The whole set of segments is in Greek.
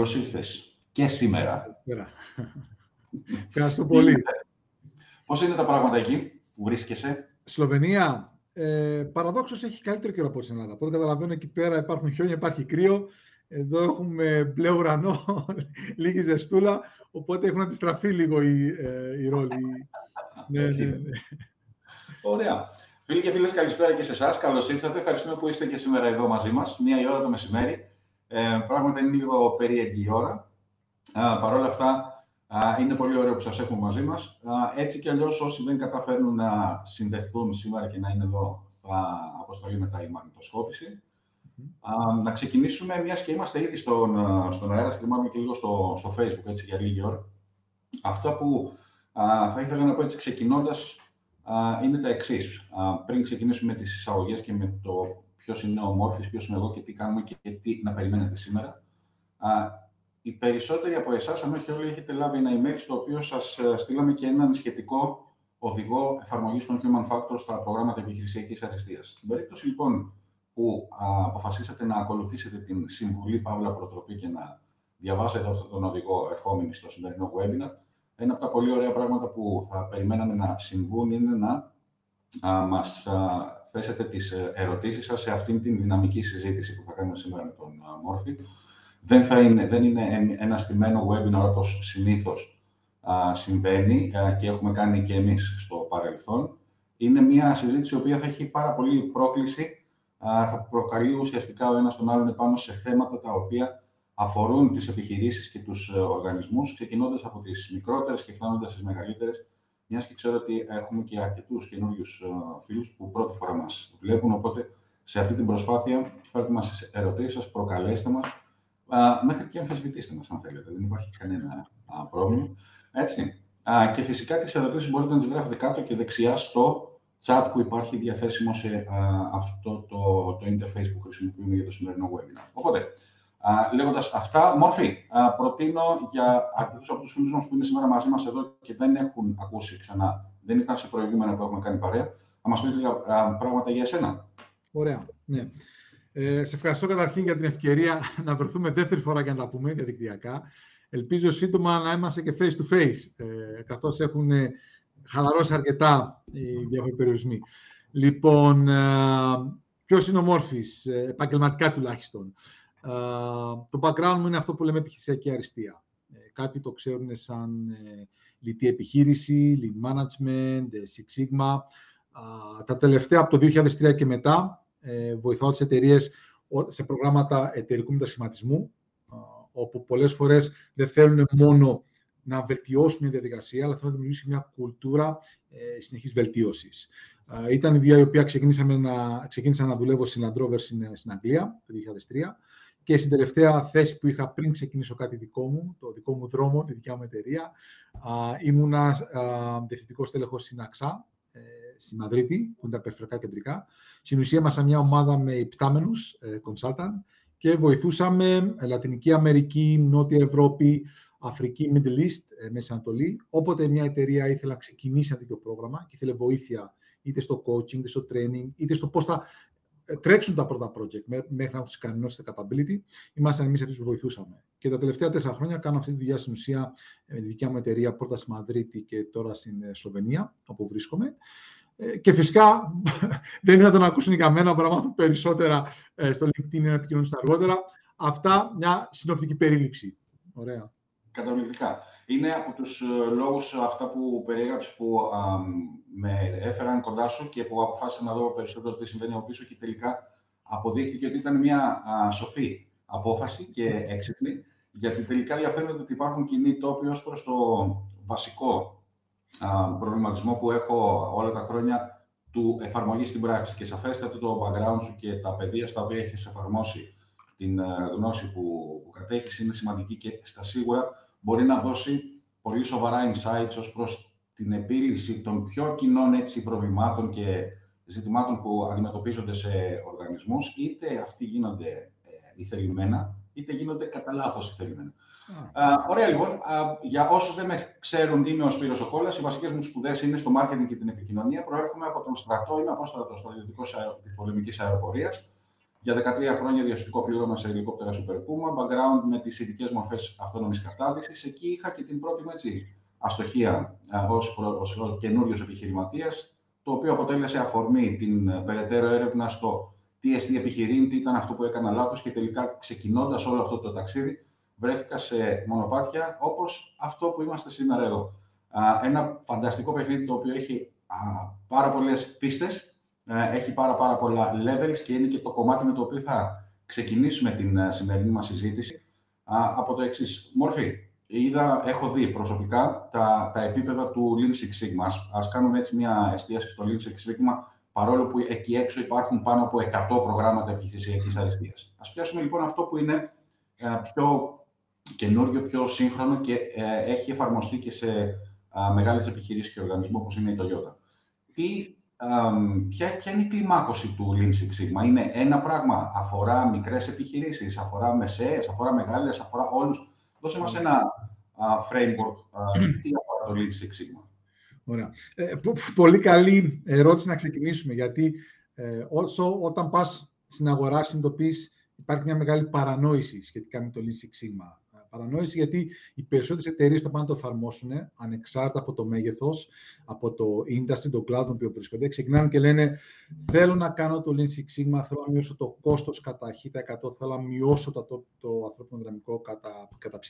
Καλώς ήρθες και σήμερα. Ευχαριστώ πολύ. Πώς είναι τα πράγματα εκεί που βρίσκεσαι; Σλοβενία, ε, παραδόξως έχει καλύτερο καιρό από την Ελλάδα. Οπότε καταλαβαίνω εκεί πέρα υπάρχουν χιόνια, υπάρχει κρύο. Εδώ έχουμε μπλε ουρανό, λίγη ζεστούλα, οπότε έχουν αντιστραφεί λίγο οι, ε, οι ρόλοι. ναι, ναι, ναι. Ωραία. Φίλοι και φίλες, καλησπέρα και σε εσάς. Καλώς ήρθατε. Ευχαριστούμε που είστε και σήμερα εδώ μαζί μας. Μία η ώρα το μεσημέρι. Ε, πράγματα είναι λίγο περίεργη η ώρα. Παρ' όλα αυτά, είναι πολύ ωραίο που σας έχουμε μαζί μας. Έτσι κι αλλιώς όσοι δεν καταφέρνουν να συνδεθούν σήμερα και να είναι εδώ, θα αποστολεί μετά η μαγνητοσκόπηση. Mm-hmm. Να ξεκινήσουμε, μιας και είμαστε ήδη στον, στον αέρα, θυμάμαι και λίγο στο, στο Facebook, έτσι για λίγη ώρα. Αυτό που α, θα ήθελα να πω έτσι ξεκινώντας είναι τα εξής. Πριν ξεκινήσουμε τις εισαγωγές και με το ποιος είναι ο Μόρφης, ποιος είμαι εγώ και τι κάνουμε και τι να περιμένετε σήμερα οι περισσότεροι από εσάς, αν όχι όλοι, έχετε λάβει ένα email στο οποίο σας ε, στείλαμε και έναν σχετικό οδηγό εφαρμογής των Human Factors στα προγράμματα επιχειρησιακής αριστείας. Στην περίπτωση λοιπόν που α, αποφασίσατε να ακολουθήσετε την συμβουλή Παύλα Προτροπή και να διαβάσετε αυτόν τον οδηγό ερχόμενοι στο σημερινό webinar, ένα από τα πολύ ωραία πράγματα που θα περιμέναμε να συμβούν είναι να α, μας θέσετε τις ε, ερωτήσεις σας σε αυτήν την δυναμική συζήτηση που θα κάνουμε σήμερα με τον Μόρφη. Δεν, θα είναι, δεν είναι ένα στημένο webinar όπως συνήθως α, συμβαίνει α, και έχουμε κάνει και εμείς στο παρελθόν. Είναι μια συζήτηση η οποία θα έχει πάρα πολύ πρόκληση, α, θα προκαλεί ουσιαστικά ο ένας τον άλλον επάνω σε θέματα τα οποία αφορούν τις επιχειρήσεις και τους ε, οργανισμούς, ξεκινώντας από τις μικρότερες και φτάνοντας στις μεγαλύτερες, μιας και ξέρω ότι έχουμε και αρκετούς καινούριους ε, φίλους που πρώτη φορά μας βλέπουν, οπότε σε αυτή την προσπάθεια φέρτε μας ερωτήσεις σας, προκαλέστε μας, μέχρι και αμφισβητήστε μας, αν θέλετε. Δεν υπάρχει κανένα α, πρόβλημα. Έτσι. Α, και φυσικά τις ερωτήσεις μπορείτε να τις γράφετε κάτω και δεξιά στο chat που υπάρχει διαθέσιμο σε α, αυτό το, το interface που χρησιμοποιούμε για το σημερινό webinar. Οπότε, α, λέγοντας αυτά, μόρφη, α, προτείνω για αρκετούς από τους φίλους μας που είναι σήμερα μαζί μας εδώ και δεν έχουν ακούσει ξανά, δεν ήταν σε προηγούμενα που έχουμε κάνει παρέα, να μας πεις λίγα πράγματα για εσένα. Ωραία, ναι. Ε, σε ευχαριστώ καταρχήν για την ευκαιρία να βρεθούμε δεύτερη φορά και να τα πούμε διαδικτυακά. Ελπίζω σύντομα να είμαστε και face to face, ε, καθώς έχουν χαλαρώσει αρκετά οι διάφοροι περιορισμοί. Λοιπόν, ε, ποιος είναι ο Μόρφης, ε, επαγγελματικά τουλάχιστον. Ε, το background μου είναι αυτό που λέμε επιχειρησιακή αριστεία. Ε, κάποιοι το ξέρουν σαν ε, λιτή επιχείρηση, lean management, Six Sigma. τα τελευταία από το 2003 και μετά ε, βοηθάω τις εταιρείες σε προγράμματα εταιρικού μετασχηματισμού, όπου πολλές φορές δεν θέλουν μόνο να βελτιώσουν μια διαδικασία, αλλά θέλουν να δημιουργήσουν μια κουλτούρα ε, συνεχής βελτίωσης. Ήταν η δύο η οποία να, ξεκίνησα να δουλεύω στην Land Rover στην, στην Αγγλία το 2003 και στην τελευταία θέση που είχα πριν ξεκινήσω κάτι δικό μου, το δικό μου δρόμο, τη δικιά μου εταιρεία, ήμουνα διευθυντικός τέλεχος στην ΑΞΑ, ε, στη Μαδρίτη, που είναι τα περιφερειακά κεντρικά. Στην ουσία ήμασταν μια ομάδα με υπτάμενους ε, consultant και βοηθούσαμε Λατινική Αμερική, Νότια Ευρώπη, Αφρική, Middle East, ε, Μέση Ανατολή. Όποτε μια εταιρεία ήθελε να ξεκινήσει ένα τέτοιο πρόγραμμα και ήθελε βοήθεια είτε στο coaching, είτε στο training, είτε στο πώς θα ε, τρέξουν τα πρώτα project μέχρι να έχουν ικανώσει τα capability, ήμασταν εμείς αυτοί που βοηθούσαμε. Και τα τελευταία τέσσερα χρόνια κάνω αυτή τη δουλειά στην ουσία με τη δικιά μου εταιρεία πρώτα στη Μαδρίτη και τώρα στην Σλοβενία, όπου βρίσκομαι. Ε, και φυσικά δεν ήθελα να ακούσουν για μένα, να μάθουν περισσότερα ε, στο LinkedIn ή να επικοινωνήσουν αργότερα. Αυτά μια συνοπτική περίληψη. Ωραία. Καταπληκτικά. Είναι από τους ε, λόγους αυτά που περιέγραψες που α, με έφεραν κοντά σου και που αποφάσισα να δω περισσότερο τι συμβαίνει από πίσω και τελικά αποδείχθηκε ότι ήταν μια α, σοφή απόφαση και έξυπνη, γιατί τελικά διαφαίνεται ότι υπάρχουν κοινοί τόποι ως προς το βασικό προβληματισμό που έχω όλα τα χρόνια του εφαρμογής στην πράξη και σαφέστατα το background σου και τα παιδεία στα οποία έχεις εφαρμόσει την ε, γνώση που, που κατέχεις είναι σημαντική και στα σίγουρα μπορεί να δώσει πολύ σοβαρά insights ως προς την επίλυση των πιο κοινών έτσι, προβλημάτων και ζητημάτων που αντιμετωπίζονται σε οργανισμούς, είτε αυτοί γίνονται ε, ηθελημένα, είτε γίνονται κατά λάθος ηθελημένα. ωραία, λοιπόν. για όσους δεν με ξέρουν, είμαι ο Σπύρος Οκόλας. Οι βασικές μου σπουδές είναι στο marketing και την επικοινωνία. Προέρχομαι από τον στρατό, είμαι απόστρατος στο Ιδιωτικό της Πολεμικής Αεροπορίας. Για 13 χρόνια διαστητικό πλήρωμα σε ελικόπτερα Super Puma, background με τις ειδικές μορφές αυτόνομης κατάδυσης. Εκεί είχα και την πρώτη μου έτσι, αστοχία ως, ως καινούριος επιχειρηματίας, το οποίο αποτέλεσε αφορμή την ε, περαιτέρω έρευνα στο τι εστί επιχειρήν, τι ήταν αυτό που έκανα λάθος και τελικά ξεκινώντας όλο αυτό το ταξίδι, βρέθηκα σε μονοπάτια όπως αυτό που είμαστε σήμερα εδώ. Ένα φανταστικό παιχνίδι το οποίο έχει πάρα πολλές πίστες, ε, έχει πάρα, πάρα πολλά levels και είναι και το κομμάτι με το οποίο θα ξεκινήσουμε την ε, σημερινή μας συζήτηση από το εξής μορφή. Είδα, έχω δει προσωπικά τα, τα επίπεδα του Lean Six Sigma. Ας κάνουμε έτσι μια εστίαση στο Lean Six Sigma, παρόλο που εκεί έξω υπάρχουν πάνω από 100 προγράμματα επιχειρησιακής αριστείας. Ας πιάσουμε λοιπόν αυτό που είναι ε, πιο καινούργιο, πιο σύγχρονο και έχει εφαρμοστεί και σε μεγάλες επιχειρήσεις και οργανισμού όπως είναι η Toyota. Τι ποια, ποια είναι η κλιμάκωση του Lean Six Sigma; Είναι ένα πράγμα, αφορά μικρές επιχειρήσεις, αφορά μεσαίες, αφορά μεγάλες, αφορά όλους. Δώσε μας ένα framework, τι αφορά το Lean Six Sigma. Ωραία. Ε, πολύ καλή ερώτηση να ξεκινήσουμε, γιατί ε, όσο όταν πας στην αγορά συνειδητοποιείς υπάρχει μια μεγάλη παρανόηση σχετικά με το Lean Six Sigma παρανόηση, γιατί οι περισσότερες εταιρείες θα πάνε να το εφαρμόσουν ανεξάρτητα από το μέγεθος, από το industry, το cloud, τον οποίο βρίσκονται. Ξεκινάνε και λένε: Θέλω να κάνω το Lean Six Sigma, θέλω να μειώσω το κόστος κατά 100%, θέλω να μειώσω το, το, το ανθρώπινο δυναμικό κατά, κατά 100%.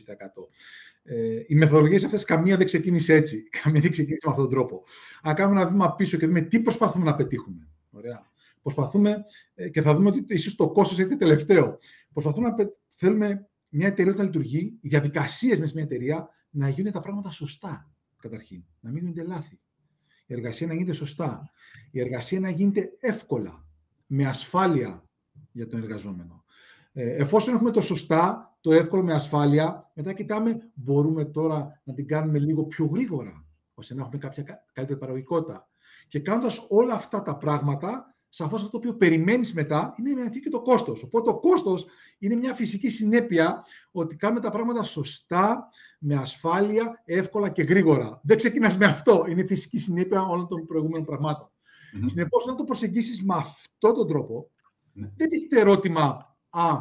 Ε, οι μεθοδολογίες αυτές καμία δεν ξεκίνησε έτσι. Καμία δεν ξεκίνησε με αυτόν τον τρόπο. Αν κάνουμε ένα βήμα πίσω και δούμε τι προσπαθούμε να πετύχουμε. Ωραία. Προσπαθούμε ε, και θα δούμε ότι ίσως το κόστος έχει τελευταίο. Προσπαθούμε να θέλουμε μια εταιρεία όταν λειτουργεί, οι διαδικασίες μέσα σε μια εταιρεία να γίνουν τα πράγματα σωστά. Καταρχήν, να μην γίνονται λάθη. Η εργασία να γίνεται σωστά. Η εργασία να γίνεται εύκολα, με ασφάλεια για τον εργαζόμενο. Ε, εφόσον έχουμε το σωστά, το εύκολο με ασφάλεια, μετά κοιτάμε, μπορούμε τώρα να την κάνουμε λίγο πιο γρήγορα, ώστε να έχουμε κάποια καλύτερη παραγωγικότητα. Και κάνοντας όλα αυτά τα πράγματα, σαφώς αυτό το οποίο περιμένεις μετά είναι να και το κόστος. Οπότε το κόστος είναι μια φυσική συνέπεια ότι κάνουμε τα πράγματα σωστά, με ασφάλεια, εύκολα και γρήγορα. Δεν ξεκινάς με αυτό. Είναι φυσική συνέπεια όλων των προηγούμενων πραγμάτων. Mm-hmm. Συνεπώς, όταν το προσεγγίσεις με αυτόν τον τρόπο, mm-hmm. δεν τίθεται ερώτημα, Α,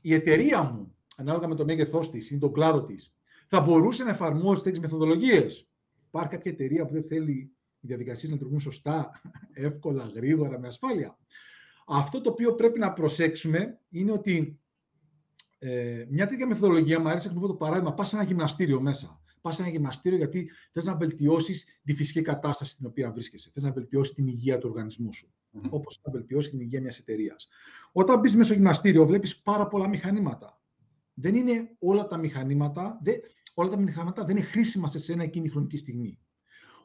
η εταιρεία μου, ανάλογα με το μέγεθός της ή τον κλάδο της, θα μπορούσε να εφαρμόσει τέτοιες μεθοδολογίες; Υπάρχει κάποια εταιρεία που δεν θέλει οι διαδικασίες να λειτουργούν σωστά, εύκολα, γρήγορα, με ασφάλεια. Αυτό το οποίο πρέπει να προσέξουμε είναι ότι ε, μια τέτοια μεθοδολογία, μου αρέσει να πω το παράδειγμα, πας σε ένα γυμναστήριο μέσα. Πας σε ένα γυμναστήριο γιατί θες να βελτιώσεις τη φυσική κατάσταση στην οποία βρίσκεσαι. Θες να βελτιώσεις την υγεία του οργανισμού σου. Mm-hmm. Όπως να βελτιώσεις την υγεία μιας εταιρείας. Όταν μπεις μέσα στο γυμναστήριο, βλέπεις πάρα πολλά μηχανήματα. Δεν είναι όλα τα μηχανήματα, δεν, όλα τα μηχανήματα δεν είναι χρήσιμα σε ένα εκείνη χρονική στιγμή.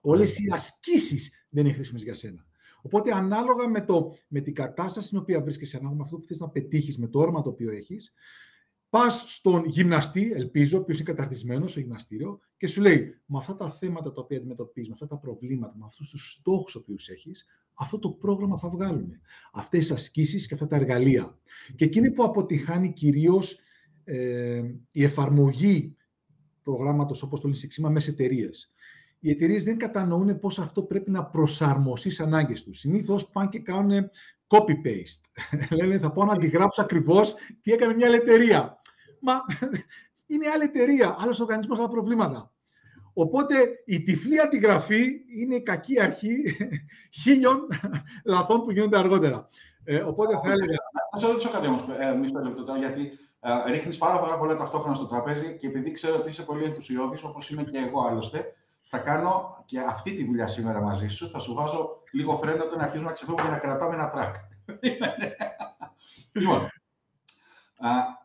Όλες οι ασκήσεις δεν είναι χρήσιμες για σένα. Οπότε, ανάλογα με, το, με την κατάσταση στην οποία βρίσκεσαι, ανάλογα με αυτό που θες να πετύχεις, με το όραμα το οποίο έχεις, πας στον γυμναστή, ελπίζω, ο οποίος είναι καταρτισμένος στο γυμναστήριο, και σου λέει: Με αυτά τα θέματα τα οποία αντιμετωπίζεις, με αυτά τα προβλήματα, με αυτούς τους στόχους τους οποίους έχεις, αυτό το πρόγραμμα θα βγάλουμε. Αυτές τι ασκήσεις και αυτά τα εργαλεία. Και εκείνη που αποτυχάνει κυρίως ε, η εφαρμογή προγράμματος όπως το Lean μέσα σε εταιρείες οι εταιρείες δεν κατανοούν πώς αυτό πρέπει να προσαρμοστεί στις ανάγκες τους. Συνήθως πάνε και κάνουν copy-paste. Λένε θα πάω να αντιγράψω ακριβώς τι έκανε μια άλλη εταιρεία. Μα είναι άλλη εταιρεία, άλλος οργανισμός, άλλα προβλήματα. Οπότε η τυφλή αντιγραφή είναι η κακή αρχή χίλιων λαθών που γίνονται αργότερα. Ε, οπότε θα έλεγα. Να σε ρωτήσω κάτι όμως, ε, μισό λεπτό τώρα, γιατί ε, ρίχνεις πάρα, πάρα πολλά ταυτόχρονα στο τραπέζι και επειδή ξέρω ότι είσαι πολύ ενθουσιώδης, όπως είμαι και εγώ άλλωστε, θα κάνω και αυτή τη δουλειά σήμερα μαζί σου. Θα σου βάζω λίγο φρένο όταν αρχίζουμε να ξεφεύγουμε για να κρατάμε ένα τρακ. λοιπόν,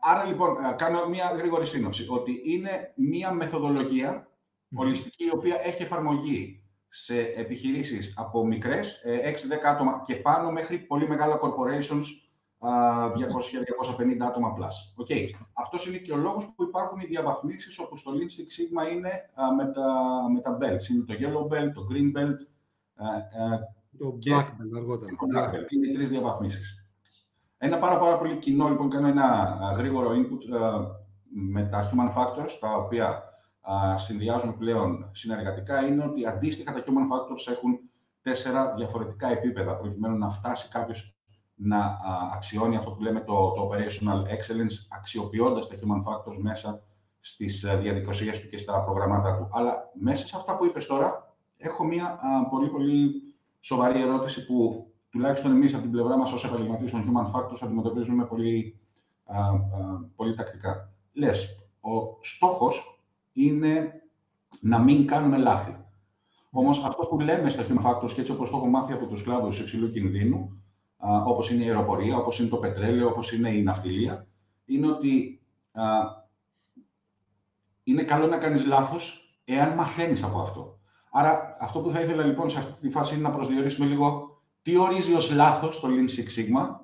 άρα λοιπόν, κάνω μια γρήγορη σύνοψη. Ότι είναι μια μεθοδολογία ολιστική, η οποία έχει εφαρμογή σε επιχειρήσεις από μικρές, 6-10 ε, άτομα και πάνω μέχρι πολύ μεγάλα corporations 200-250 άτομα plus. Okay. Αυτός είναι και ο λόγος που υπάρχουν οι διαβαθμίσεις όπου στο Lean Six Sigma είναι με, τα, με τα belts. Είναι το yellow belt, το green belt το black belt αργότερα. Το black belt. Είναι οι τρεις διαβαθμίσεις. Ένα πάρα, πάρα πολύ κοινό, λοιπόν, κάνω ένα γρήγορο input με τα human factors, τα οποία συνδυάζουν πλέον συνεργατικά, είναι ότι αντίστοιχα τα human factors έχουν τέσσερα διαφορετικά επίπεδα, προκειμένου να φτάσει κάποιος να αξιώνει αυτό που λέμε το, το operational excellence, αξιοποιώντας τα human factors μέσα στις ε, διαδικασίες του και στα προγραμμάτα του. Αλλά μέσα σε αυτά που είπες τώρα, έχω μια πολύ πολύ σοβαρή ερώτηση που τουλάχιστον εμείς από την πλευρά μας ως επαγγελματίες των human factors αντιμετωπίζουμε πολύ, πολύ τακτικά. Λες, ο στόχος είναι να μην κάνουμε λάθη. Όμως αυτό που λέμε στα human factors και έτσι όπως το έχω μάθει από τους κλάδους υψηλού κινδύνου, όπως είναι η αεροπορία, όπως είναι το πετρέλαιο, όπως είναι η ναυτιλία, είναι ότι α, είναι καλό να κάνεις λάθος εάν μαθαίνεις από αυτό. Άρα, αυτό που θα ήθελα λοιπόν σε αυτή τη φάση είναι να προσδιορίσουμε λίγο τι ορίζει ως λάθος το Lean Six Sigma,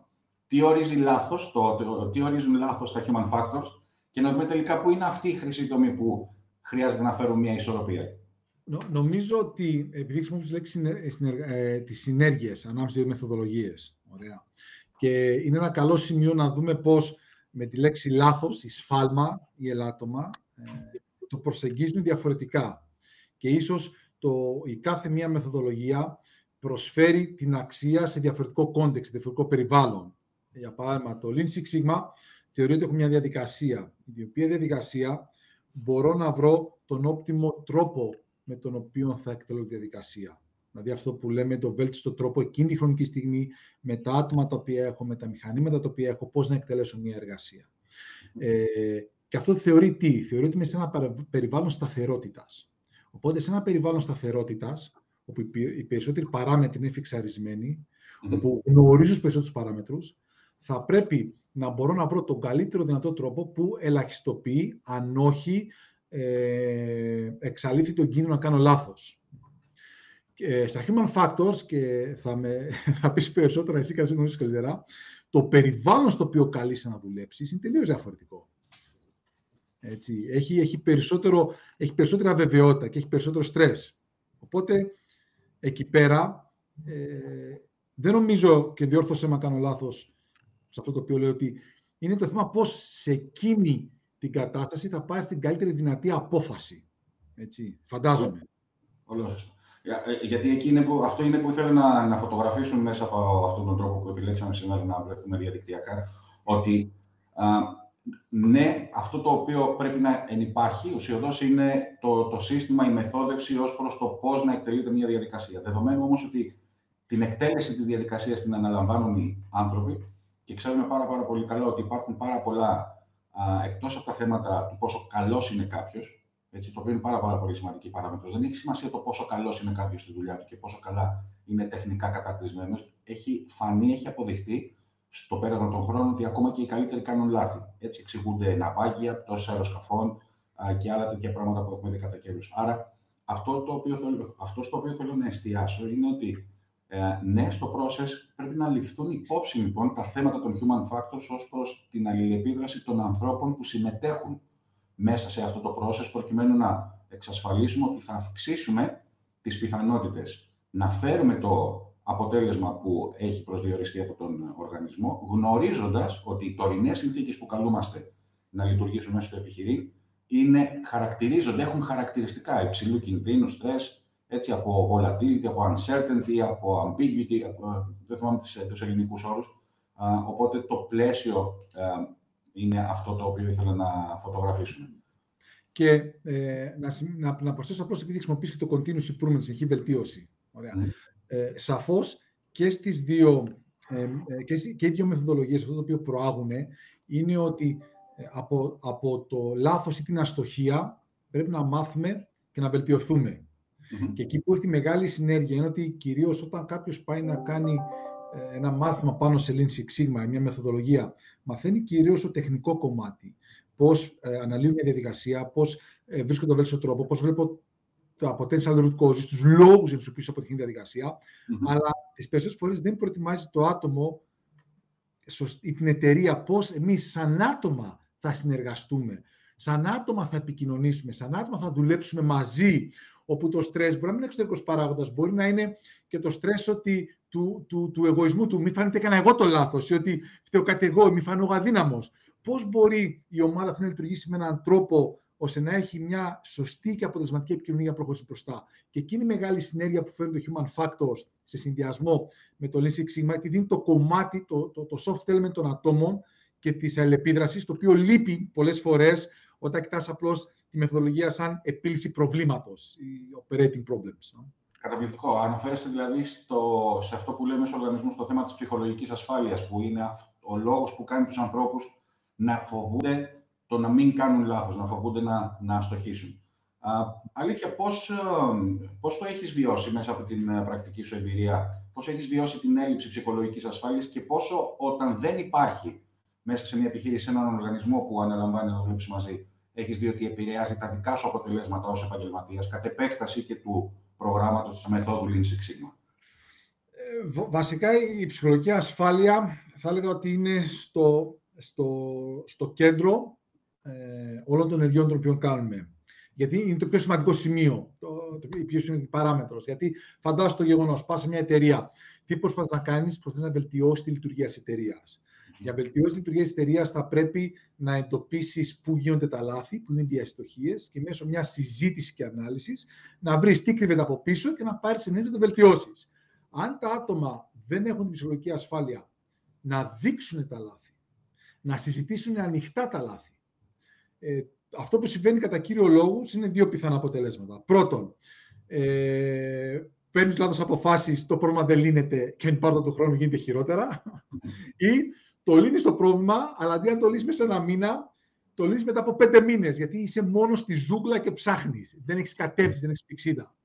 τι ορίζει λάθος, το, το, τι ορίζουν λάθος τα human factors και να δούμε τελικά πού είναι αυτή η χρυσή τομή που χρειάζεται να φέρουν μια ισορροπία. Νομίζω ότι, επειδή χρησιμοποιείς λέξη ε, τις συνέργειες ανάμεσα στις μεθοδολογίες, ωραία, και είναι ένα καλό σημείο να δούμε πώς με τη λέξη λάθος, η σφάλμα, η ελάττωμα, ε, το προσεγγίζουν διαφορετικά. Και ίσως το, η κάθε μία μεθοδολογία προσφέρει την αξία σε διαφορετικό context, σε διαφορετικό περιβάλλον. Για παράδειγμα, το Lean Six Sigma θεωρεί ότι έχω μια διαδικασία, η οποία διαδικασία μπορώ να βρω τον optimum τρόπο με τον οποίο θα εκτελώ τη διαδικασία. Δηλαδή αυτό που λέμε το βέλτιστο τρόπο εκείνη τη χρονική στιγμή, με τα άτομα τα οποία έχω, με τα μηχανήματα τα οποία έχω, πώς να εκτελέσω μια εργασία. Ε, και αυτό θεωρεί τι, θεωρεί ότι είμαι σε ένα περιβάλλον σταθερότητας. Οπότε σε ένα περιβάλλον σταθερότητας, όπου οι περισσότεροι παράμετροι είναι φιξαρισμένοι, mm-hmm. όπου γνωρίζω τους περισσότερους παράμετρους, θα πρέπει να μπορώ να βρω τον καλύτερο δυνατό τρόπο που ελαχιστοποιεί, αν όχι ε, εξαλείφθη τον κίνδυνο να κάνω λάθος. Και στα human factors, και θα, με, θα πεις περισσότερα εσύ και θα γνωρίσεις καλύτερα, το περιβάλλον στο οποίο καλείσαι να δουλέψεις είναι τελείως διαφορετικό. Έτσι, έχει, έχει, περισσότερο, έχει περισσότερη αβεβαιότητα και έχει περισσότερο στρες. Οπότε, εκεί πέρα, ε, δεν νομίζω και διόρθωσε να κάνω λάθος σε αυτό το οποίο λέω ότι είναι το θέμα πώς σε εκείνη την κατάσταση θα πάει στην καλύτερη δυνατή απόφαση. Έτσι, φαντάζομαι. Ολός. Ε, γιατί εκεί είναι που, αυτό είναι που ήθελα να, να φωτογραφίσουν μέσα από αυτόν τον τρόπο που επιλέξαμε σήμερα να βρεθούμε διαδικτυακά. Ότι α, ναι, αυτό το οποίο πρέπει να ενυπάρχει ουσιοδός είναι το, το σύστημα, η μεθόδευση ως προς το πώς να εκτελείται μια διαδικασία. Δεδομένου όμως ότι την εκτέλεση της διαδικασίας την αναλαμβάνουν οι άνθρωποι και ξέρουμε πάρα, πάρα πολύ καλά ότι υπάρχουν πάρα πολλά εκτός από τα θέματα του πόσο καλός είναι κάποιος, το οποίο είναι πάρα, πάρα πολύ σημαντική παράμετρος, δεν έχει σημασία το πόσο καλός είναι κάποιος στη δουλειά του και πόσο καλά είναι τεχνικά καταρτισμένος. Έχει φανεί, έχει αποδειχτεί στο πέρασμα των χρόνων ότι ακόμα και οι καλύτεροι κάνουν λάθη. Έτσι εξηγούνται ναυάγια, πτώσεις αεροσκαφών και άλλα τέτοια πράγματα που έχουμε δει κατά καιρούς. Άρα, αυτό, το οποίο θέλω, αυτό στο οποίο θέλω να εστιάσω είναι ότι ε, ναι, στο process πρέπει να ληφθούν υπόψη λοιπόν τα θέματα των human factors ως προς την αλληλεπίδραση των ανθρώπων που συμμετέχουν μέσα σε αυτό το process προκειμένου να εξασφαλίσουμε ότι θα αυξήσουμε τις πιθανότητες να φέρουμε το αποτέλεσμα που έχει προσδιοριστεί από τον οργανισμό, γνωρίζοντας ότι οι τωρινές συνθήκες που καλούμαστε να λειτουργήσουν μέσα στο επιχειρήν είναι, χαρακτηρίζονται, έχουν χαρακτηριστικά υψηλού κινδύνου, στρες, έτσι, από volatility, από uncertainty, από ambiguity, από, δεν θυμάμαι τους ελληνικούς όρους. οπότε το πλαίσιο είναι αυτό το οποίο ήθελα να φωτογραφήσουμε. Και ε, να, να, να προσθέσω απλώς επειδή χρησιμοποιήσει το continuous improvement, συνεχή βελτίωση. Ωραία. Mm. Ε, σαφώς και στις δύο, ε, ε, και, και οι δύο μεθοδολογίες, αυτό το οποίο προάγουν, είναι ότι ε, από, από το λάθος ή την αστοχία πρέπει να μάθουμε και να βελτιωθούμε. Και εκεί που έχει μεγάλη συνέργεια είναι ότι κυρίως όταν κάποιος πάει να κάνει ε, ένα μάθημα πάνω σε Lean Six Sigma, μια μεθοδολογία, μαθαίνει κυρίως το τεχνικό κομμάτι. Πώς ε, αναλύω μια διαδικασία, πώς ε, βρίσκω τον βέλτιστο τρόπο, πώς βλέπω τα potential root causes, τους λόγους για τους οποίους αποτυχεί η διαδικασία. Αλλά τις περισσότερες φορές δεν προετοιμάζει το άτομο ή την εταιρεία πώς εμείς σαν άτομα θα συνεργαστούμε. Σαν άτομα θα επικοινωνήσουμε, σαν άτομα θα δουλέψουμε μαζί, όπου το στρες μπορεί να μην είναι εξωτερικός παράγοντας, μπορεί να είναι και το στρες ότι του, του, του εγωισμού του, μη φάνηκε έκανα εγώ το λάθος, ή ότι φταίω κάτι εγώ, μη φάνω εγώ αδύναμος. Πώς μπορεί η ομάδα αυτή να λειτουργήσει με έναν τρόπο ώστε να έχει μια σωστή και αποτελεσματική επικοινωνία για προχωρήσει μπροστά; Και εκείνη η μεγάλη συνέργεια που φέρνει το Human Factors σε συνδυασμό με το Lean Six Sigma, δίνει το κομμάτι, το, το, το soft element των ατόμων και της αλληλεπίδρασης, το οποίο λείπει πολλές φορές όταν κοιτάς απλώς τη μεθοδολογία σαν επίλυση προβλήματος, operating problems. Καταπληκτικό. Αναφέρεστε δηλαδή στο, σε αυτό που λέμε στους οργανισμούς στο θέμα της ψυχολογικής ασφάλειας, που είναι ο λόγος που κάνει τους ανθρώπους να φοβούνται το να μην κάνουν λάθος, να φοβούνται να, να αστοχήσουν. Α, αλήθεια, πώς, ε, πώς το έχεις βιώσει μέσα από την ε, πρακτική σου εμπειρία, πώς έχεις βιώσει την έλλειψη ψυχολογικής ασφάλειας και πόσο όταν δεν υπάρχει μέσα σε μια επιχείρηση, σε έναν οργανισμό που αναλαμβάνει να δουλέψει μαζί, έχεις δει ότι επηρεάζει τα δικά σου αποτελέσματα ως επαγγελματίας, κατ' επέκταση και του προγράμματος της μεθόδου Lean Six Sigma. Ε, βασικά η ψυχολογική ασφάλεια θα έλεγα ότι είναι στο, στο, στο κέντρο ε, όλων των ενεργειών των οποίων κάνουμε. Γιατί είναι το πιο σημαντικό σημείο, το, το πιο σημαντική παράμετρος. Γιατί φαντάσου το γεγονός, πας σε μια εταιρεία, τι προσπαθείς να κάνεις, προσπαθείς να βελτιώσεις τη λειτουργία της εταιρείας. Για βελτιώσεις τη λειτουργίας της εταιρείας θα πρέπει να εντοπίσεις πού γίνονται τα λάθη, πού είναι οι διαστοχίε και μέσω μιας συζήτησης και ανάλυσης να βρεις τι κρύβεται από πίσω και να πάρεις ενέργεια να το βελτιώσεις. Αν τα άτομα δεν έχουν την ψυχολογική ασφάλεια να δείξουν τα λάθη, να συζητήσουν ανοιχτά τα λάθη, ε, αυτό που συμβαίνει κατά κύριο λόγο είναι δύο πιθανά αποτελέσματα. Πρώτον, ε, παίρνεις λάθος αποφάσεις, το πρόβλημα δεν λύνεται και εν πάρτα του χρόνου γίνεται χειρότερα. ή το λύνει το πρόβλημα, αλλά αντί να το λύσεις μέσα σε ένα μήνα, το λύσεις μετά από πέντε μήνες, γιατί είσαι μόνος στη ζούγκλα και ψάχνεις. Δεν έχεις κατεύθυνση, δεν έχεις πηξίδα.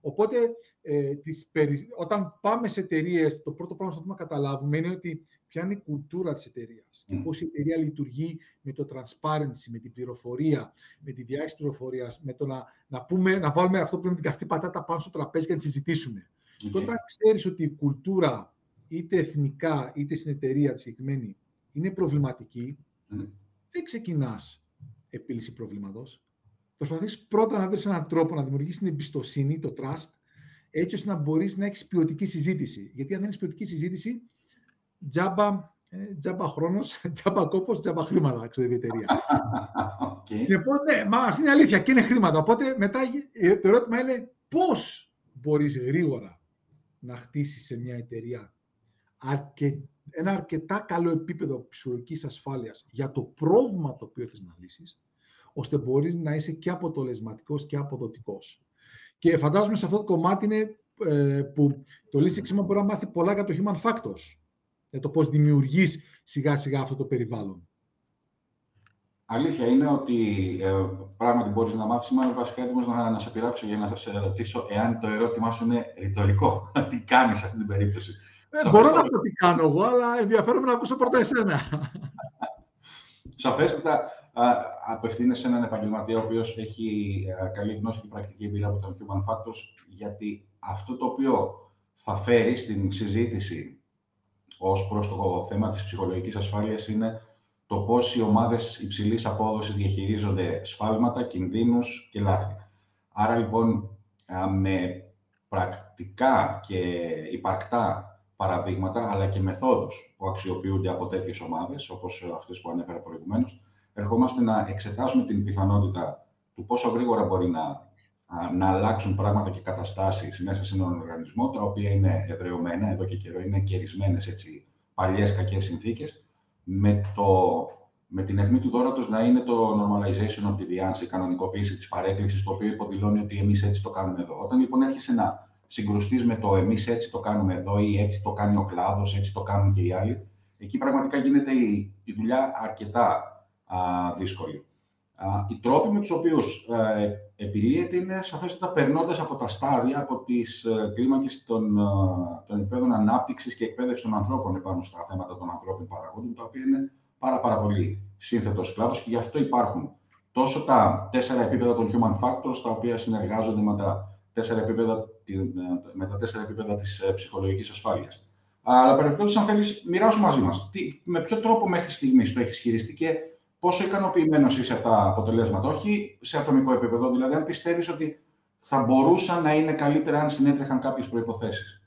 Οπότε, ε, τις περι... όταν πάμε σε εταιρείες, το πρώτο πράγμα που να καταλάβουμε είναι ότι ποια είναι η κουλτούρα της εταιρείας και πώς η εταιρεία λειτουργεί με το transparency, με την πληροφορία, με τη διάχυση πληροφορίας, με το να, να, πούμε, να βάλουμε αυτό που λέμε την καυτή πατάτα πάνω στο τραπέζι και να τη συζητήσουμε. Okay. Και όταν ξέρεις ότι η κουλτούρα, είτε εθνικά είτε στην εταιρεία της συγκεκριμένη, είναι προβληματική, δεν ξεκινάς επίλυση προβλήματος. Προσπαθείς πρώτα να βρεις έναν τρόπο να δημιουργήσεις την εμπιστοσύνη, το trust, έτσι ώστε να μπορείς να έχεις ποιοτική συζήτηση. Γιατί αν δεν έχεις ποιοτική συζήτηση, τζάμπα, ε, τζάμπα χρόνος, τζάμπα κόπος, τζάμπα χρήματα, ξέρει η εταιρεία. Okay. Λοιπόν, ναι, μα αυτή είναι αλήθεια και είναι χρήματα. Οπότε μετά ε, το ερώτημα είναι πώς μπορείς γρήγορα να χτίσεις σε μια εταιρεία αρκε... ένα αρκετά καλό επίπεδο ψυχολογικής ασφάλειας για το πρόβλημα το οποίο θες να λύσεις, ώστε μπορείς να είσαι και αποτελεσματικός και αποδοτικός. Και φαντάζομαι σε αυτό το κομμάτι είναι ε, που το λύση μπορεί να μάθει πολλά για το human factors για το πώς δημιουργείς σιγά σιγά αυτό το περιβάλλον. Αλήθεια είναι ότι ε, πράγματι μπορείς να μάθεις. Είμαι βασικά έτοιμος να, να σε πειράξω για να σε ρωτήσω εάν το ερώτημά σου είναι ρητορικό. τι κάνεις σε αυτή την περίπτωση; Ε, μπορώ να πω τι κάνω εγώ, αλλά ενδιαφέρομαι να ακούσω πρώτα εσένα. Σαφέστατα απευθύνεσαι σε έναν επαγγελματία ο οποίος έχει ε, καλή γνώση και πρακτική εμπειρία από τον Human Factors, γιατί αυτό το οποίο θα φέρει στην συζήτηση ως προς το θέμα της ψυχολογικής ασφάλειας είναι το πώς οι ομάδες υψηλής απόδοσης διαχειρίζονται σφάλματα, κινδύνους και λάθη. Άρα λοιπόν με πρακτικά και υπαρκτά παραδείγματα, αλλά και μεθόδους που αξιοποιούνται από τέτοιες ομάδες, όπως αυτές που ανέφερα προηγουμένως, ερχόμαστε να εξετάσουμε την πιθανότητα του πόσο γρήγορα μπορεί να να αλλάξουν πράγματα και καταστάσεις μέσα σε έναν οργανισμό, τα οποία είναι ευρεωμένα εδώ και καιρό, είναι κερισμένες έτσι παλιές κακές συνθήκες, με, το, με την αιχμή του δόρατος να είναι το normalization of deviance, η κανονικοποίηση της παρέκκλησης, το οποίο υποδηλώνει ότι εμείς έτσι το κάνουμε εδώ. Όταν λοιπόν έρχεσαι να συγκρουστείς με το εμείς έτσι το κάνουμε εδώ ή έτσι το κάνει ο κλάδος, έτσι το κάνουν και οι άλλοι, εκεί πραγματικά γίνεται η, η δουλειά αρκετά α, δύσκολη. Οι τρόποι με τους οποίους ε, επιλύεται είναι σαφέστατα περνώντας από τα στάδια, από τις ε, κλίμακες των, ε, των επίπεδων ανάπτυξης και εκπαίδευσης των ανθρώπων επάνω στα θέματα των ανθρώπων παραγόντων, τα οποία είναι πάρα, πάρα πολύ σύνθετος κλάδος και γι' αυτό υπάρχουν τόσο τα τέσσερα επίπεδα των human factors, τα οποία συνεργάζονται με τα τέσσερα επίπεδα, με τα τέσσερα επίπεδα της ψυχολογικής ασφάλειας. Αλλά περιπτώσεις, αν θέλεις, μοιράσου μαζί μας. Με ποιο τρόπο μέχρι στιγμής το έχεις χειριστεί και πόσο ικανοποιημένος είσαι από τα αποτελέσματα, όχι σε ατομικό επίπεδο, δηλαδή αν πιστεύεις ότι θα μπορούσαν να είναι καλύτερα αν συνέτρεχαν κάποιες προποθέσει.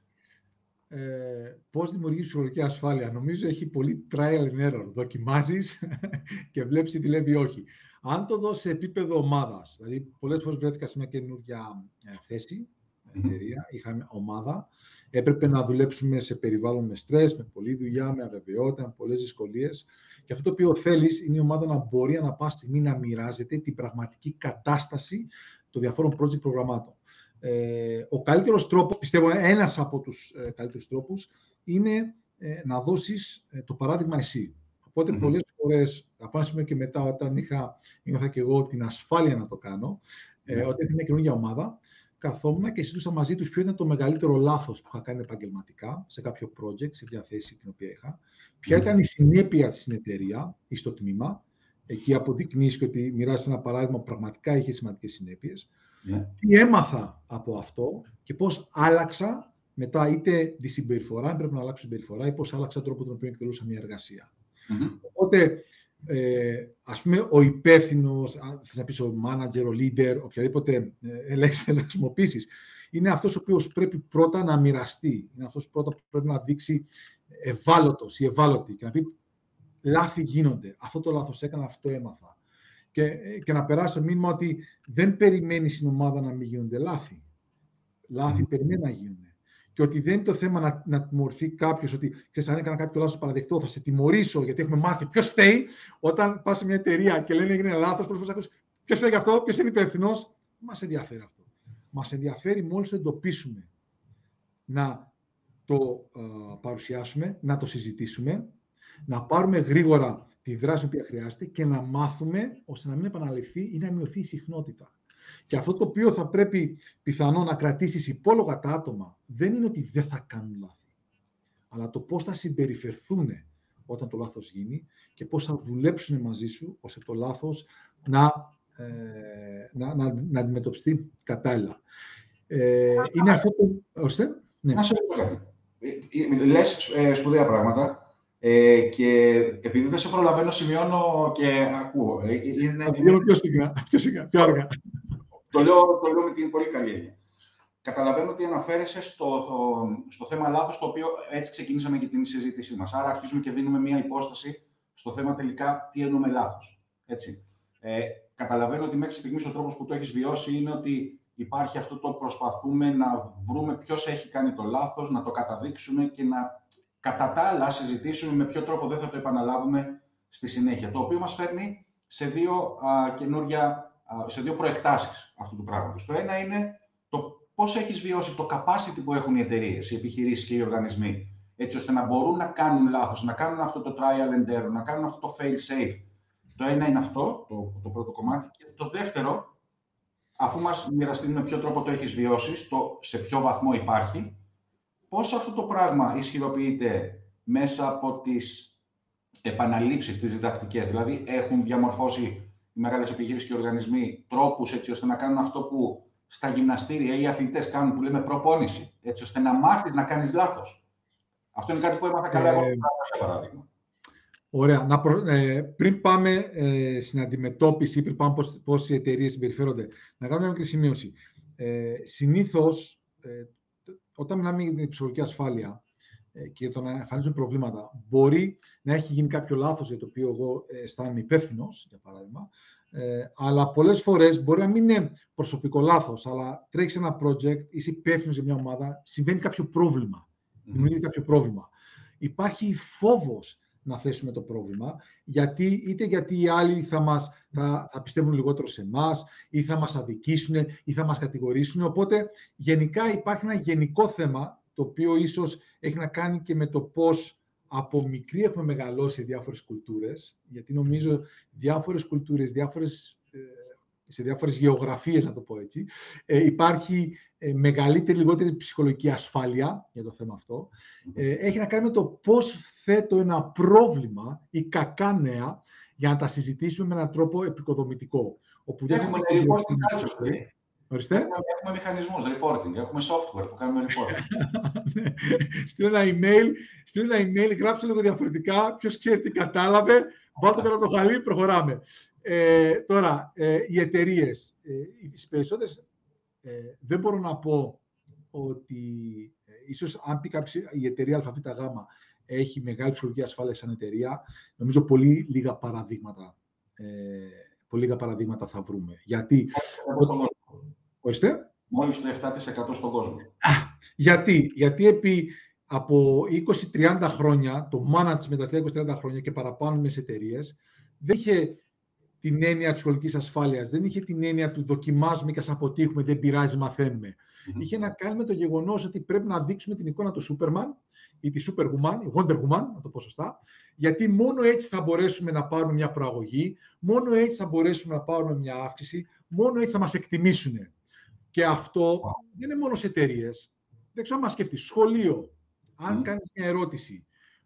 ε, πώς δημιουργείς ψυχολογική ασφάλεια. Νομίζω έχει πολύ trial and error. Δοκιμάζεις και βλέπεις τι δουλεύει όχι. Αν το δώσει σε επίπεδο ομάδας, δηλαδή πολλές φορές βρέθηκα σε μια καινούργια ε, θέση, εταιρεία, είχαμε ομάδα, έπρεπε να δουλέψουμε σε περιβάλλον με στρες, με πολλή δουλειά, με αβεβαιότητα, με πολλές δυσκολίες. Και αυτό το οποίο θέλεις είναι η ομάδα να μπορεί να πάει στιγμή να μοιράζεται την πραγματική κατάσταση των διαφόρων project προγραμμάτων. Ε, ο καλύτερος τρόπος, πιστεύω ένας από τους ε, καλύτερους τρόπους, είναι ε, να δώσεις ε, το παράδειγμα εσύ. Οπότε mm-hmm. πολλές φορές, απάντησαμε και μετά όταν είχα, είχα και εγώ την ασφάλεια να το κάνω, ε, όταν είχα μια καινούργια ομάδα, καθόμουν και συζητούσα μαζί τους ποιο ήταν το μεγαλύτερο λάθος που είχα κάνει επαγγελματικά σε κάποιο project, σε μια θέση την οποία είχα, ποια ήταν η συνέπεια στην εταιρεία ή στο τμήμα, εκεί αποδεικνύεις και ότι μοιράζει ένα παράδειγμα που πραγματικά είχε σημαντικές συνέπειες, ναι. Τι έμαθα από αυτό και πώς άλλαξα μετά είτε τη συμπεριφορά, πρέπει να αλλάξω συμπεριφορά, ή πώς άλλαξα τρόπο τον οποίο εκτελούσα μια εργασία. Mm-hmm. Οπότε, ε, ας πούμε, ο υπεύθυνος, θες να πεις ο manager, ο leader, οποιαδήποτε ε, λέξη θες να χρησιμοποιήσεις, είναι αυτός ο οποίος πρέπει πρώτα να μοιραστεί. Είναι αυτός πρώτα που πρέπει να δείξει ευάλωτος ή ευάλωτη και να πει λάθη γίνονται. Αυτό το λάθος έκανα, αυτό έμαθα και, και να περάσει το μήνυμα ότι δεν περιμένεις στην ομάδα να μην γίνονται λάθη. Λάθη mm. περιμένει να γίνουν. Και ότι δεν είναι το θέμα να, να τιμωρηθεί κάποιος, ότι ξέρεις, αν έκανα κάποιο λάθος παραδεχτώ, θα σε τιμωρήσω, γιατί έχουμε μάθει ποιος φταίει. Όταν πας σε μια εταιρεία και λένε έγινε λάθος, πρέπει να ακούσει ποιος φταίει γι' αυτό, ποιος είναι υπεύθυνος. Μας ενδιαφέρει αυτό. Μας ενδιαφέρει μόλις το εντοπίσουμε να το uh, παρουσιάσουμε, να το συζητήσουμε, να πάρουμε γρήγορα τη δράση που χρειάζεται και να μάθουμε ώστε να μην επαναληφθεί ή να μειωθεί η συχνότητα. Και αυτό το οποίο θα πρέπει πιθανό να κρατήσεις υπόλογα τα άτομα δεν είναι ότι δεν θα κάνουν λάθη, αλλά το πώς θα συμπεριφερθούν όταν το λάθος γίνει και πώς θα δουλέψουν μαζί σου ώστε το λάθος να, ε, να, να, να αντιμετωπιστεί κατάλληλα. Ε, είναι αυτό το... Ώστε, ναι. Να σε Λες ε, σπουδαία πράγματα. Ε, και επειδή δεν σε προλαβαίνω, σημειώνω και ακούω. Ε, είναι, είναι... πιο συχνά, πιο συχνά, πιο αργά. Το λέω, το λέω με την πολύ καλή έννοια. Καταλαβαίνω ότι αναφέρεσαι στο, στο θέμα λάθος, το οποίο έτσι ξεκινήσαμε και την συζήτησή μας. Άρα, αρχίζουμε και δίνουμε μία υπόσταση στο θέμα τελικά τι εννοούμε λάθος. Ε, καταλαβαίνω ότι μέχρι στιγμής ο τρόπος που το έχεις βιώσει είναι ότι υπάρχει αυτό το προσπαθούμε να βρούμε ποιος έχει κάνει το λάθος, να το καταδείξουμε και να κατά τα άλλα συζητήσουμε με ποιο τρόπο δεν θα το επαναλάβουμε στη συνέχεια. Το οποίο μας φέρνει σε δύο, α, καινούρια, σε δύο προεκτάσεις αυτού του πράγματος. Το ένα είναι το πώς έχεις βιώσει το capacity που έχουν οι εταιρείες, οι επιχειρήσεις και οι οργανισμοί, έτσι ώστε να μπορούν να κάνουν λάθος, να κάνουν αυτό το trial and error, να κάνουν αυτό το fail safe. Το ένα είναι αυτό, το, το πρώτο κομμάτι. Και το δεύτερο, αφού μας μοιραστεί με ποιο τρόπο το έχεις βιώσει, το σε ποιο βαθμό υπάρχει, πώς αυτό το πράγμα ισχυροποιείται μέσα από τις επαναλήψεις, τις διδακτικές. Δηλαδή, έχουν διαμορφώσει οι μεγάλες επιχείρησεις και οι οργανισμοί τρόπους έτσι ώστε να κάνουν αυτό που στα γυμναστήρια ή οι αθλητές κάνουν, που λέμε προπόνηση, έτσι ώστε να μάθεις να κάνεις λάθος. Αυτό είναι κάτι που έμαθα καλά εγώ, ε, για παράδειγμα. Ωραία. Να ε, πριν πάμε ε, στην αντιμετώπιση, πριν πάμε πώς, πώς οι εταιρείες συμπεριφέρονται, να κάνουμε μια μικρή σημείωση. Ε, συνήθως, ε, όταν μιλάμε για την ψυχολογική ασφάλεια ε, και για το να εμφανίζουν προβλήματα, μπορεί να έχει γίνει κάποιο λάθος για το οποίο εγώ ε, αισθάνομαι υπεύθυνος, για παράδειγμα, ε, αλλά πολλές φορές μπορεί να μην είναι προσωπικό λάθος, αλλά τρέχεις ένα project, είσαι υπεύθυνος για μια ομάδα, συμβαίνει κάποιο πρόβλημα. Δημιουργείται κάποιο πρόβλημα. Υπάρχει φόβος να θέσουμε το πρόβλημα, γιατί, είτε γιατί οι άλλοι θα, μας, θα, θα πιστεύουν λιγότερο σε εμάς ή θα μας αδικήσουν ή θα μας κατηγορήσουν. Οπότε γενικά υπάρχει ένα γενικό θέμα το οποίο ίσως έχει να κάνει και με το πώς από μικρή έχουμε μεγαλώσει διάφορες κουλτούρες, γιατί νομίζω διάφορες κουλτούρες, διάφορες ε, σε διάφορες γεωγραφίες, να το πω έτσι, ε, υπάρχει ε, μεγαλύτερη, λιγότερη ψυχολογική ασφάλεια για το θέμα αυτό. Ε, έχει να κάνει με το πώς θέτω ένα πρόβλημα ή κακά νέα για να τα συζητήσουμε με έναν τρόπο επικοδομητικό. Όπου έχουμε reporting Ορίστε. Έχουμε, έχουμε μηχανισμούς reporting, έχουμε software που κάνουμε reporting. Ναι. στείλε ένα email, στείλε ένα email, γράψε λίγο διαφορετικά, ποιος ξέρει τι κατάλαβε, βάλτε το το χαλί, προχωράμε. Ε, τώρα, ε, οι εταιρείες, ε, οι περισσότερες ε, δεν μπορώ να πω ότι ίσως αν πει κάποιος, η εταιρεία ΑΒΓ έχει μεγάλη ψυχολογική ασφάλεια σαν εταιρεία, νομίζω πολύ λίγα παραδείγματα, ε, πολύ λίγα παραδείγματα θα βρούμε. Γιατί... Ορίστε. Μόλις το 7% στον κόσμο. γιατί, γιατί επί από 20-30 χρόνια, το management τα 20-30 χρόνια και παραπάνω μες εταιρείες, δεν είχε την έννοια ψυχολογική ασφάλειας, δεν είχε την έννοια του δοκιμάζουμε και ας αποτύχουμε, δεν πειράζει, μαθαίνουμε. Mm-hmm. Είχε να κάνει με το γεγονός ότι πρέπει να δείξουμε την εικόνα του Superman ή τη Superwoman, η Wonder Woman, να το πω σωστά, γιατί μόνο έτσι θα μπορέσουμε να πάρουμε μια προαγωγή, μόνο έτσι θα μπορέσουμε να πάρουμε μια αύξηση, μόνο έτσι θα μας εκτιμήσουν. Και αυτό δεν είναι μόνο σε εταιρείες. Δεν ξέρω αν μας σκεφτεί. Σχολείο. Αν mm. κάνεις μια ερώτηση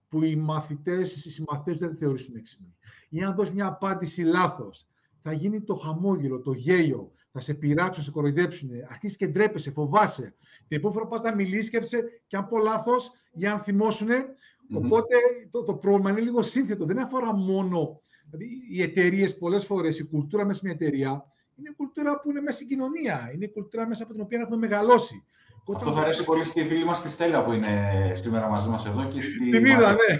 που οι μαθητές, οι συμμαθητές δεν θεωρήσουν έξυπνοι, ή αν δώσεις μια απάντηση λάθος, θα γίνει το χαμόγελο, το γέλιο, θα σε πειράξουν, θα σε κοροϊδέψουν, αρχίσει και ντρέπεσαι, φοβάσαι. Την επόμενη φορά πας να μιλήσεις, και αν πω λάθος, για αν θυμώσουν. Οπότε το, το πρόβλημα είναι λίγο σύνθετο. Δεν αφορά μόνο. Δηλαδή, οι εταιρείες πολλές φορές, η κουλτούρα μέσα μια εταιρεία είναι κουλτούρα που είναι μέσα στην κοινωνία. Είναι η κουλτούρα μέσα από την οποία έχουμε μεγαλώσει. Αυτό θα αρέσει πολύ στη φίλη μας τη Στέλλα που είναι σήμερα μαζί μας εδώ και στη. Την είδα, ναι.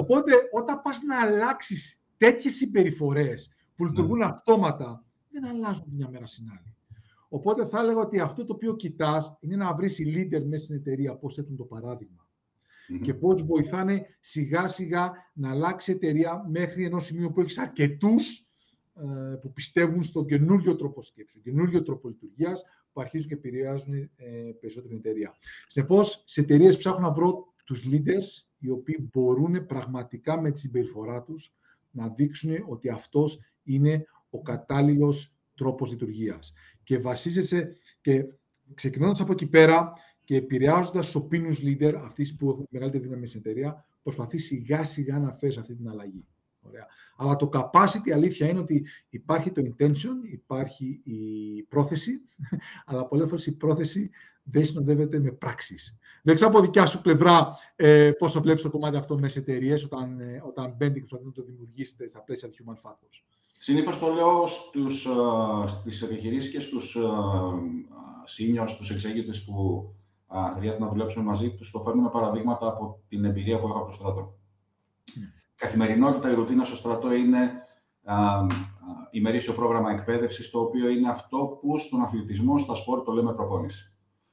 Οπότε, όταν πας να αλλάξεις τέτοιες συμπεριφορές που λειτουργούν ναι. αυτόματα, δεν αλλάζουν μια μέρα στην άλλη. Οπότε θα έλεγα ότι αυτό το οποίο κοιτάς είναι να βρεις οι leader μέσα στην εταιρεία πώς έχουν το παραδειγμα και πώς βοηθάνε σιγά σιγά να αλλάξει η εταιρεία μέχρι ενός σημείου που έχεις αρκετούς ε, που πιστεύουν στον καινούριο τρόπο σκέψης, στον καινούριο τρόπο λειτουργίας που αρχίζουν και επηρεάζουν ε, περισσότερο την εταιρεία. Συνεπώς, σε εταιρείες ψάχνω να βρω τους leaders οι οποίοι μπορούν πραγματικά με τη συμπεριφορά τους να δείξουν ότι αυτός είναι ο κατάλληλος τρόπος λειτουργίας. Και βασίζεσαι και ξεκινώντας από εκεί πέρα και επηρεάζοντας τους opinions leader, αυτοί που έχουν μεγαλύτερη δύναμη στην εταιρεία, προσπαθεί σιγά σιγά να φέρεις αυτή την αλλαγή. Ωραία. Αλλά το capacity, αλήθεια είναι ότι υπάρχει το intention, υπάρχει η πρόθεση, αλλά πολλές φορές η πρόθεση δεν συνοδεύεται με πράξεις. Δεν ξέρω από δικιά σου πλευρά ε, πώς το βλέπεις το κομμάτι αυτό μες εταιρείες όταν, ε, όταν μπαίνει και να το δημιουργήσετε στα πλαίσια του Human Factors. Συνήθως το λέω στους, uh, στις επιχειρήσεις και στους uh, seniors, στους executives που uh, χρειάζεται να δουλέψουμε μαζί τους, το φέρνουμε παραδείγματα από την εμπειρία που έχω από το στρατό. Mm καθημερινότητα, η ρουτίνα στο στρατό είναι α, ημερήσιο πρόγραμμα εκπαίδευσης, το οποίο είναι αυτό που στον αθλητισμό, στα σπορ, το λέμε προπόνηση.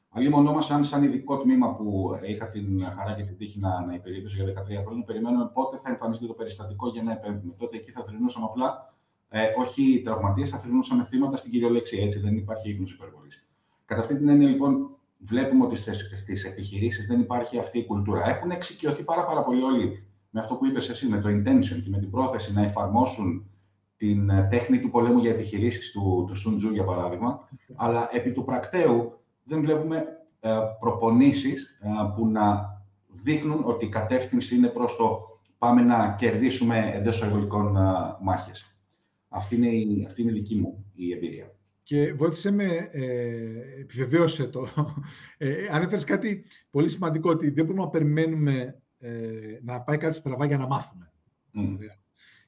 Αλλήμον μα, αν σαν ειδικό τμήμα που είχα την χαρά και την τύχη να, να υπηρετήσω για 13 χρόνια, περιμένουμε πότε θα εμφανιστεί το περιστατικό για να επέμβουμε. Τότε εκεί θα θρυνούσαμε απλά, ε, όχι τραυματίες, θα θρυνούσαμε θύματα στην κυριολεξία. Έτσι δεν υπάρχει ίγνωση υπερβολής. Κατά αυτή την έννοια, λοιπόν, βλέπουμε ότι στις επιχειρήσεις δεν υπάρχει αυτή η κουλτούρα. Έχουν εξοικειωθεί πάρα, πάρα πολύ όλοι με αυτό που είπες εσύ, με το intention και με την πρόθεση να εφαρμόσουν την ε, τέχνη του πολέμου για επιχειρήσεις του, του Σουντζού, για παράδειγμα, αλλά επί του πρακτέου δεν βλέπουμε ε, προπονήσεις ε, που να δείχνουν ότι η κατεύθυνση είναι προς το πάμε να κερδίσουμε εντός εγωγικών ε, μάχες. Αυτή είναι, η, αυτή είναι η δική μου η εμπειρία. Και βοήθησε με, ε, επιβεβαίωσε το. Ε, ανέφερες κάτι πολύ σημαντικό, ότι δεν μπορούμε να περιμένουμε ε, να πάει κάτι στραβά για να μάθουμε. Mm.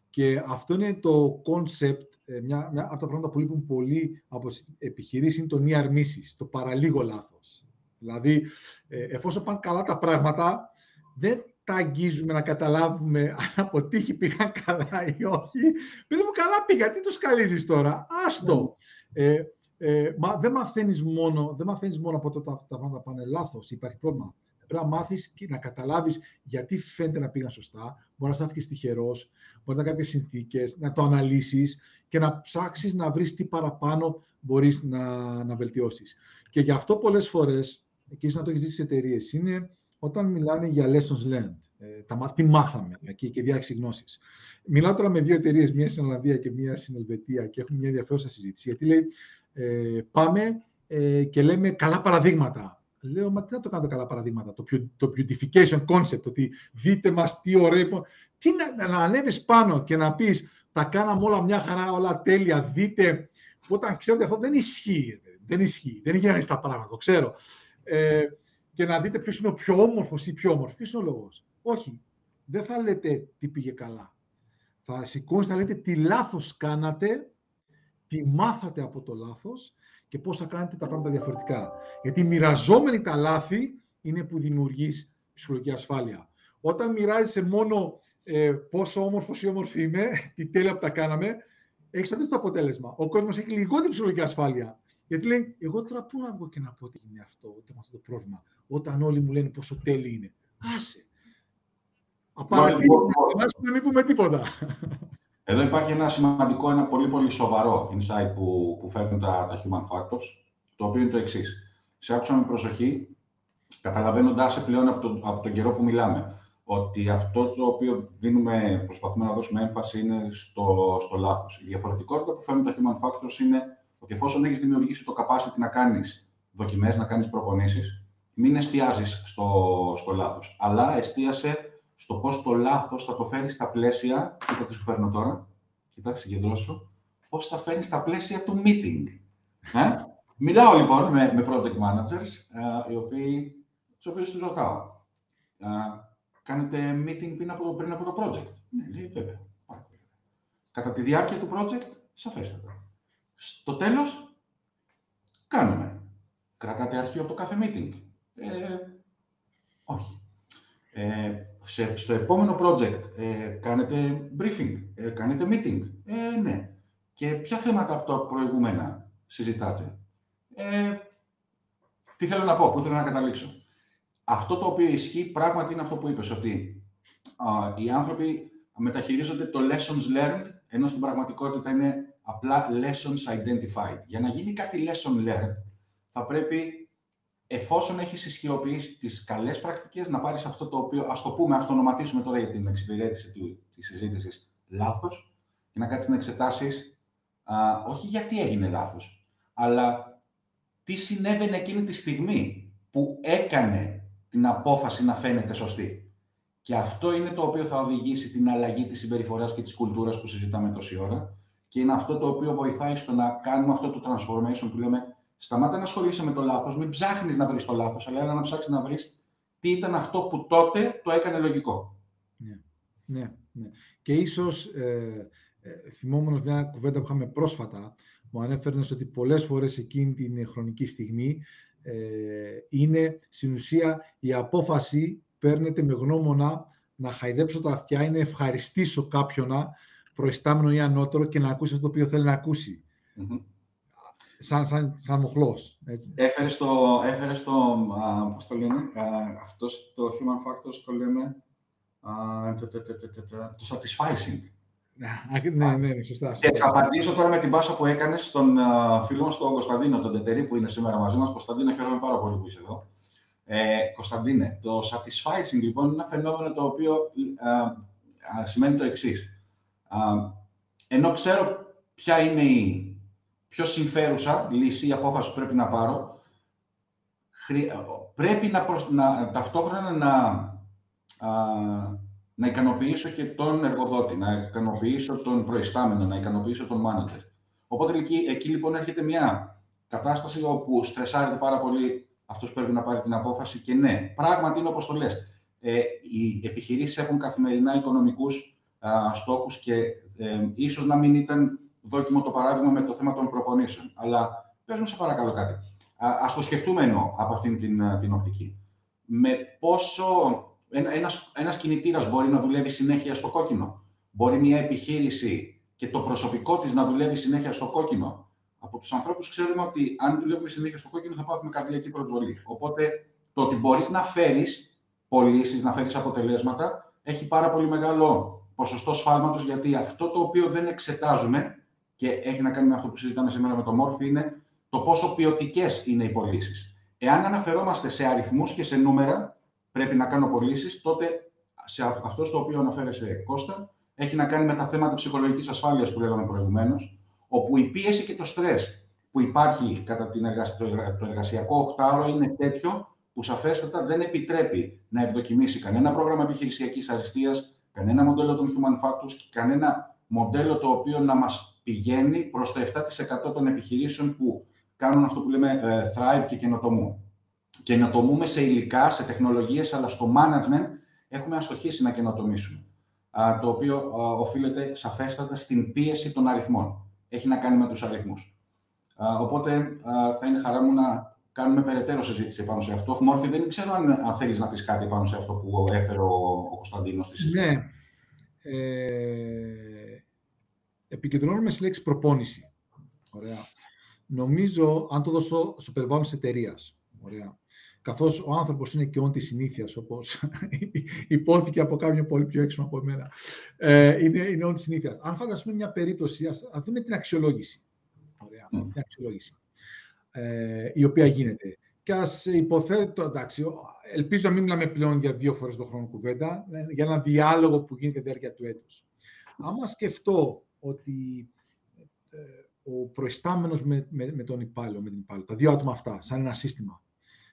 Και αυτό είναι το concept, ε, μια, μια από τα πράγματα που λείπουν πολύ από τις επιχειρήσεις είναι το near misses, το παραλίγο λάθος. Δηλαδή, ε, εφόσον πάνε καλά τα πράγματα, δεν τα αγγίζουμε να καταλάβουμε αν αποτύχει πήγαν καλά ή όχι. Παιδί μου, καλά πήγα, τι το σκαλίζεις τώρα, άστο. Mm. Ε, ε, μα δεν μαθαίνεις μόνο, δεν μαθαίνεις μόνο από το τα, τα πράγματα πάνε λάθος, υπάρχει πρόβλημα. Πρέπει να μάθεις και να καταλάβεις γιατί φαίνεται να πήγαν σωστά. Μπορεί να στάθηκε τυχερός, μπορεί να κάποιες συνθήκες, να το αναλύσεις και να ψάξεις να βρεις τι παραπάνω μπορείς να, να βελτιώσεις. Και γι' αυτό πολλές φορές, και να το έχεις δει στις εταιρείες, είναι όταν μιλάνε για lessons learned. Ε, τα, τι μάθαμε εκεί και διάχυση γνώσης. Μιλάω τώρα με δύο εταιρείες, μία στην Ολλανδία και μία στην Ελβετία, και έχουμε μια ενδιαφέρουσα συζήτηση. Γιατί λέει, ε, πάμε ε, και λέμε καλά παραδείγματα Λέω, μα τι να το κάνω καλά παραδείγματα, το, το beautification concept, ότι δείτε μας τι ωραίο. Τι να, να ανέβεις πάνω και να πεις, τα κάναμε όλα μια χαρά, όλα τέλεια, δείτε. Όταν ξέρω ότι αυτό δεν ισχύει, δεν ισχύει, δεν γίνει τα πράγματα, το ξέρω. Ε, και να δείτε ποιος είναι ο πιο όμορφος ή πιο όμορφο. Ποιος είναι ο λόγος. Όχι, δεν θα λέτε τι πήγε καλά. Θα σηκώνεστε να λέτε τι λάθος κάνατε, τι μάθατε από το λάθος και πώς θα κάνετε τα πράγματα διαφορετικά. Γιατί μοιραζόμενοι τα λάθη είναι που δημιουργείς ψυχολογική ασφάλεια. Όταν μοιράζεσαι μόνο ε, πόσο όμορφος ή όμορφη είμαι, τι τέλεια που τα κάναμε, έχεις το το αποτέλεσμα. Ο κόσμος έχει λιγότερη ψυχολογική ασφάλεια. Γιατί λέει, εγώ τώρα πού να βγω και να πω ότι είναι αυτό, ότι αυτό το πρόβλημα, όταν όλοι μου λένε πόσο τέλειο είναι. Άσε. Απαρατήρητα, να μην πούμε τίποτα. Εδώ υπάρχει ένα σημαντικό, ένα πολύ πολύ σοβαρό insight που, που φέρνουν τα, τα human factors, το οποίο είναι το εξής. Σε άκουσα με προσοχή, καταλαβαίνοντάς πλέον από τον, από τον καιρό που μιλάμε, ότι αυτό το οποίο δίνουμε, προσπαθούμε να δώσουμε έμφαση είναι στο, στο λάθος. Η διαφορετικότητα που φέρνουν τα human factors είναι ότι εφόσον έχεις δημιουργήσει το capacity να κάνεις δοκιμές, να κάνεις προπονήσεις, μην εστιάζεις στο, στο λάθος, αλλά εστίασε στο πώς το λάθος θα το φέρεις στα πλαίσια, κοίτα τις σου φέρνω τώρα, κοίτα, συγκεντρώσω, πώς θα φέρει στα πλαίσια του meeting. Ε; Μιλάω λοιπόν με, με project managers, ε, οι οποίοι, τους οποίους τους ρωτάω. Ε, κάνετε meeting πριν από, πριν από το project; Ναι, λέει βέβαια. Κατά τη διάρκεια του project, σαφέστατα. Στο τέλος, κάνουμε. Κρατάτε αρχείο από το κάθε meeting; Ε, όχι. Ε, σε, στο επόμενο project, ε, κάνετε briefing, ε, κάνετε meeting. Ε, ναι. Και ποια θέματα από τα προηγούμενα συζητάτε; Ε, τι θέλω να πω, πού θέλω να καταλήξω; Αυτό το οποίο ισχύει πράγματι είναι αυτό που είπες, ότι α, οι άνθρωποι μεταχειρίζονται το lessons learned, ενώ στην πραγματικότητα είναι απλά lessons identified. Για να γίνει κάτι lesson learned, θα πρέπει, εφόσον έχεις ισχυροποιήσει τις καλές πρακτικές, να πάρεις αυτό το οποίο, ας το πούμε, ας το ονοματίσουμε τώρα για την εξυπηρέτηση του, της συζήτησης, λάθος, και να κάτσεις να εξετάσεις, α, όχι γιατί έγινε λάθος, αλλά τι συνέβαινε εκείνη τη στιγμή που έκανε την απόφαση να φαίνεται σωστή. Και αυτό είναι το οποίο θα οδηγήσει την αλλαγή της συμπεριφοράς και της κουλτούρας που συζητάμε τόση ώρα και είναι αυτό το οποίο βοηθάει στο να κάνουμε αυτό το transformation που λέμε σταμάτα να ασχολείσαι με το λάθος, μην ψάχνεις να βρεις το λάθος, αλλά έλα να ψάξεις να βρεις τι ήταν αυτό που τότε το έκανε λογικό. Ναι, ναι. ναι. Και ίσως, ε, ε, θυμόμενος μια κουβέντα που είχαμε πρόσφατα, μου ανέφερε ότι πολλές φορές εκείνη την χρονική στιγμή ε, είναι στην ουσία η απόφαση παίρνεται με γνώμονα να χαϊδέψω τα αυτιά, είναι ευχαριστήσω κάποιον προϊστάμενο ή ανώτερο και να ακούσει αυτό το οποίο θέλει να ακούσει. Σαν, σαν, σαν μοχλός. Έφερες το, έφερες το, α, πώς το λένε, α, αυτός το human factors το λέμε, α, το, το, το, το, satisficing. Ναι, ναι, ναι, σωστά. Και θα απαντήσω τώρα με την πάσα που έκανες στον φίλο μα τον Κωνσταντίνο, τον Τετερή, που είναι σήμερα μαζί μας. Κωνσταντίνο, χαίρομαι πάρα πολύ που είσαι εδώ. Ε, Κωνσταντίνε, το satisficing λοιπόν είναι ένα φαινόμενο το οποίο α, σημαίνει το εξής. Ενώ ξέρω ποια είναι η πιο συμφέρουσα λύση, η απόφαση που πρέπει να πάρω, πρέπει να, να ταυτόχρονα να, να ικανοποιήσω και τον εργοδότη, να ικανοποιήσω τον προϊστάμενο, να ικανοποιήσω τον μάνατζερ. Οπότε εκεί, εκεί λοιπόν έρχεται μια κατάσταση όπου στρεσάρεται πάρα πολύ αυτός που πρέπει να πάρει την απόφαση και ναι, πράγματι είναι όπως το λες. Ε, οι επιχειρήσεις έχουν καθημερινά οικονομικούς στόχους και ε, ίσως να μην ήταν δόκιμο το παράδειγμα με το θέμα των προπονήσεων. Αλλά πες μου σε παρακαλώ κάτι. Α το σκεφτούμε ενώ από αυτήν την, την οπτική. Με πόσο ένας, ένας κινητήρας μπορεί να δουλεύει συνέχεια στο κόκκινο; Μπορεί μια επιχείρηση και το προσωπικό της να δουλεύει συνέχεια στο κόκκινο; Από τους ανθρώπους ξέρουμε ότι αν δουλεύουμε συνέχεια στο κόκκινο θα πάθουμε καρδιακή προσβολή. Οπότε το ότι μπορείς να φέρεις πωλήσεις, να φέρεις αποτελέσματα, έχει πάρα πολύ μεγάλο ποσοστό σφάλματος, γιατί αυτό το οποίο δεν εξετάζουμε και έχει να κάνει με αυτό που συζητάμε σήμερα με το Μόρφι, είναι το πόσο ποιοτικές είναι οι πωλήσεις. Εάν αναφερόμαστε σε αριθμούς και σε νούμερα, πρέπει να κάνω πωλήσεις, τότε σε αυτό στο οποίο αναφέρεσαι Κώστα, έχει να κάνει με τα θέματα ψυχολογικής ασφάλειας που λέγαμε προηγουμένως, όπου η πίεση και το στρες που υπάρχει κατά την το εργασιακό οχτάωρο είναι τέτοιο που σαφέστατα δεν επιτρέπει να ευδοκιμήσει κανένα πρόγραμμα επιχειρησιακής αριστείας, κανένα μοντέλο των human factors και κανένα μοντέλο το οποίο να μας πηγαίνει προς το 7% των επιχειρήσεων που κάνουν αυτό που λέμε ε, thrive και καινοτομούν καινοτομούμε σε υλικά, σε τεχνολογίες, αλλά στο management έχουμε αστοχήσει να καινοτομήσουμε. Το οποίο οφείλεται σαφέστατα στην πίεση των αριθμών. Έχει να κάνει με τους αριθμούς. Οπότε θα είναι χαρά μου να κάνουμε περαιτέρω συζήτηση πάνω σε αυτό. Μόρφη, δεν ξέρω αν, αν θέλεις να πεις κάτι πάνω σε αυτό που έφερε ο, ο Κωνσταντίνος στη συζήτηση. Ναι. Ε, επικεντρώνουμε στη λέξη προπόνηση. Ωραία. Νομίζω, αν το δώσω στο περιβάλλον της εταιρείας, καθώς ο άνθρωπος είναι και όν της συνήθειας, όπως υπόθηκε από κάποιον πολύ πιο έξω από εμένα, ε, είναι, είναι όν της συνήθειας. Αν φανταστούμε μια περίπτωση, ας δούμε την αξιολόγηση. Ωραία, mm. την αξιολόγηση ε, η οποία γίνεται. Και ας υποθέτω, εντάξει, ελπίζω να μην μιλάμε πλέον για δύο φορές το χρόνο κουβέντα, ε, για ένα διάλογο που γίνεται τη διάρκεια του έτους. Άμα σκεφτώ ότι ε, ο προϊστάμενος με, με, με, τον υπάλληλο, με την υπάλληλο, τα δύο άτομα αυτά, σαν ένα σύστημα,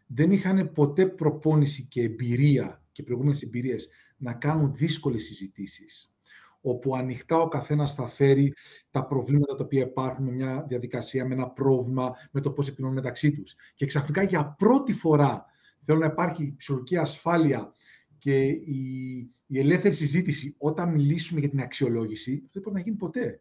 δεν είχαν ποτέ προπόνηση και εμπειρία και προηγούμενες εμπειρίες να κάνουν δύσκολες συζητήσεις, όπου ανοιχτά ο καθένας θα φέρει τα προβλήματα τα οποία υπάρχουν με μια διαδικασία, με ένα πρόβλημα, με το πώς επινώνουν μεταξύ τους. Και ξαφνικά για πρώτη φορά θέλω να υπάρχει ψυχολογική ασφάλεια και η, η ελεύθερη συζήτηση όταν μιλήσουμε για την αξιολόγηση, δεν μπορεί να γίνει ποτέ.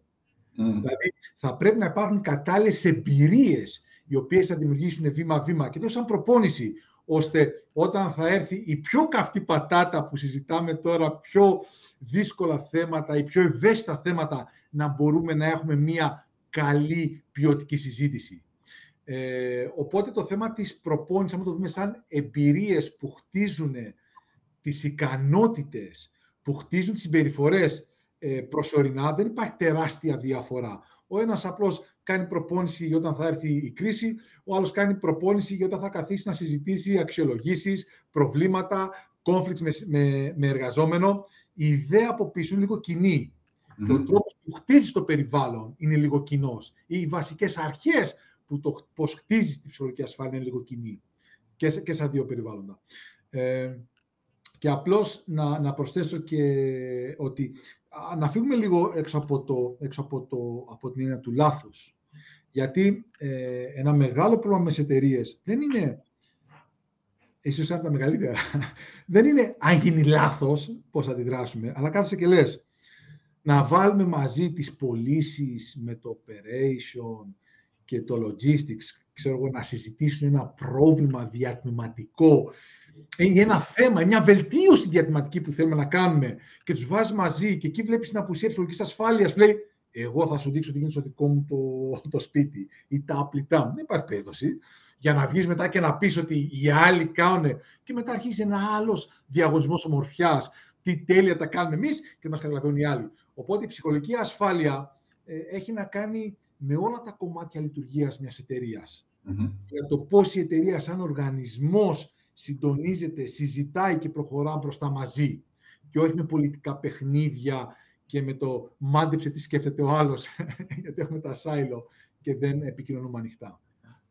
Δηλαδή, θα πρέπει να υπάρχουν κατάλληλες εμπειρίες οι οποίες θα δημιουργήσουν βήμα-βήμα και τόσο σαν προπόνηση, ώστε όταν θα έρθει η πιο καυτή πατάτα που συζητάμε τώρα, πιο δύσκολα θέματα ή πιο ευαίσθητα θέματα, να μπορούμε να έχουμε μία καλή ποιοτική συζήτηση. Ε, οπότε το θέμα της προπόνησης, αν το δούμε σαν εμπειρίες που χτίζουν τις ικανότητες, που χτίζουν τις συμπεριφορές ε, προσωρινά, δεν υπάρχει τεράστια διαφορά. Ο ένας απλώς κάνει προπόνηση για όταν θα έρθει η κρίση, ο άλλος κάνει προπόνηση για όταν θα καθίσει να συζητήσει αξιολογήσεις, προβλήματα, conflicts με, με, με εργαζόμενο. Η ιδέα από πίσω είναι λίγο κοινή. Mm-hmm. Ο τρόπος που χτίζει το περιβάλλον είναι λίγο κοινός. Οι βασικές αρχές που το πώς χτίζεις τη ψυχολογική ασφάλεια είναι λίγο κοινή και, και σε δύο περιβάλλοντα. Ε, και απλώς να, να προσθέσω και ότι να φύγουμε λίγο έξω από, το, έξω από, το, από την έννοια του λάθους. Γιατί ε, ένα μεγάλο πρόβλημα με εταιρείες δεν είναι, ίσως είναι από τα μεγαλύτερα, δεν είναι αν γίνει λάθος πώς θα αντιδράσουμε, αλλά κάθεσαι και λες, να βάλουμε μαζί τις πωλήσεις με το operation και το logistics, ξέρω εγώ, να συζητήσουν ένα πρόβλημα διατμηματικό ή ένα θέμα, μια βελτίωση διατηματική που θέλουμε να κάνουμε και τους βάζεις μαζί και εκεί βλέπεις την απουσία της λογική ασφάλειας που λέει Εγώ θα σου δείξω τι γίνεται στο δικό μου το, το σπίτι ή τα απλητά μου. Δεν υπάρχει περίπτωση. Για να βγεις μετά και να πεις ότι οι άλλοι κάνουν και μετά αρχίζει ένα άλλος διαγωνισμός ομορφιάς. Τι τέλεια τα κάνουμε εμείς και μας καταλαβαίνουν οι άλλοι. Οπότε η ψυχολογική ασφάλεια ε, έχει να κάνει με όλα τα κομμάτια λειτουργίας μιας εταιρείας. Mm-hmm. Για το πώς η εταιρεία, σαν οργανισμός, συντονίζεται, συζητάει και προχωρά μπροστά μαζί και όχι με πολιτικά παιχνίδια και με το μάντεψε τι σκέφτεται ο άλλος, γιατί έχουμε τα σάιλο και δεν επικοινωνούμε ανοιχτά.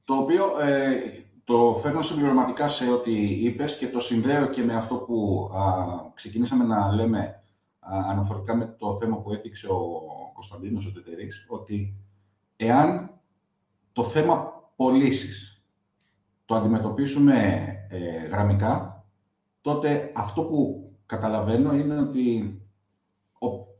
Το οποίο ε, το φέρνω συμπληρωματικά σε ό,τι είπες και το συνδέω και με αυτό που α, ξεκινήσαμε να λέμε α, αναφορικά με το θέμα που έθιξε ο Κωνσταντίνος ο Τετερής, ότι εάν το θέμα πωλήσεις το αντιμετωπίσουμε ε, γραμμικά, τότε αυτό που καταλαβαίνω είναι ότι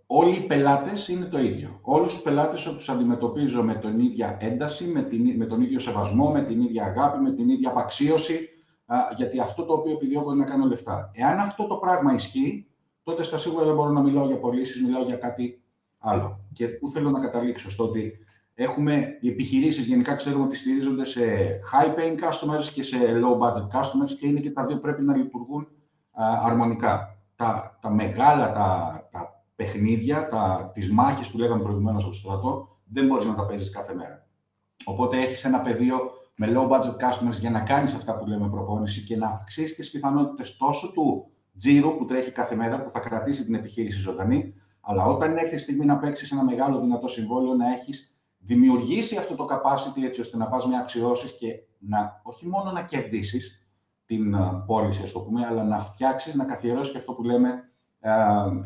όλοι οι πελάτες είναι το ίδιο. Όλους τους πελάτες τους αντιμετωπίζω με τον ίδια ένταση, με, την, με τον ίδιο σεβασμό, με την ίδια αγάπη, με την ίδια απαξίωση, γιατί αυτό το οποίο επιδιώκω είναι να κάνω λεφτά. Εάν αυτό το πράγμα ισχύει, τότε στα σίγουρα δεν μπορώ να μιλάω για πωλήσεις, μιλάω για κάτι άλλο. Και πού θέλω να καταλήξω, στο ότι Έχουμε οι επιχειρήσεις γενικά ξέρουμε ότι στηρίζονται σε high paying customers και σε low budget customers και είναι και τα δύο πρέπει να λειτουργούν αρμονικά. Τα, τα μεγάλα τα, τα παιχνίδια, τα, τις μάχες που λέγαμε προηγουμένως από το στρατό, δεν μπορείς να τα παίζεις κάθε μέρα. Οπότε έχεις ένα πεδίο με low budget customers για να κάνεις αυτά που λέμε προπόνηση και να αυξήσεις τις πιθανότητες τόσο του τζίρου που τρέχει κάθε μέρα, που θα κρατήσει την επιχείρηση ζωντανή, αλλά όταν έρθει η στιγμή να παίξεις ένα μεγάλο δυνατό συμβόλαιο, να έχεις δημιουργήσει αυτό το capacity έτσι ώστε να πας με αξιώσεις και να, όχι μόνο να κερδίσεις την ε, πώληση, ας το πούμε, αλλά να φτιάξεις, να καθιερώσεις και αυτό που λέμε ε,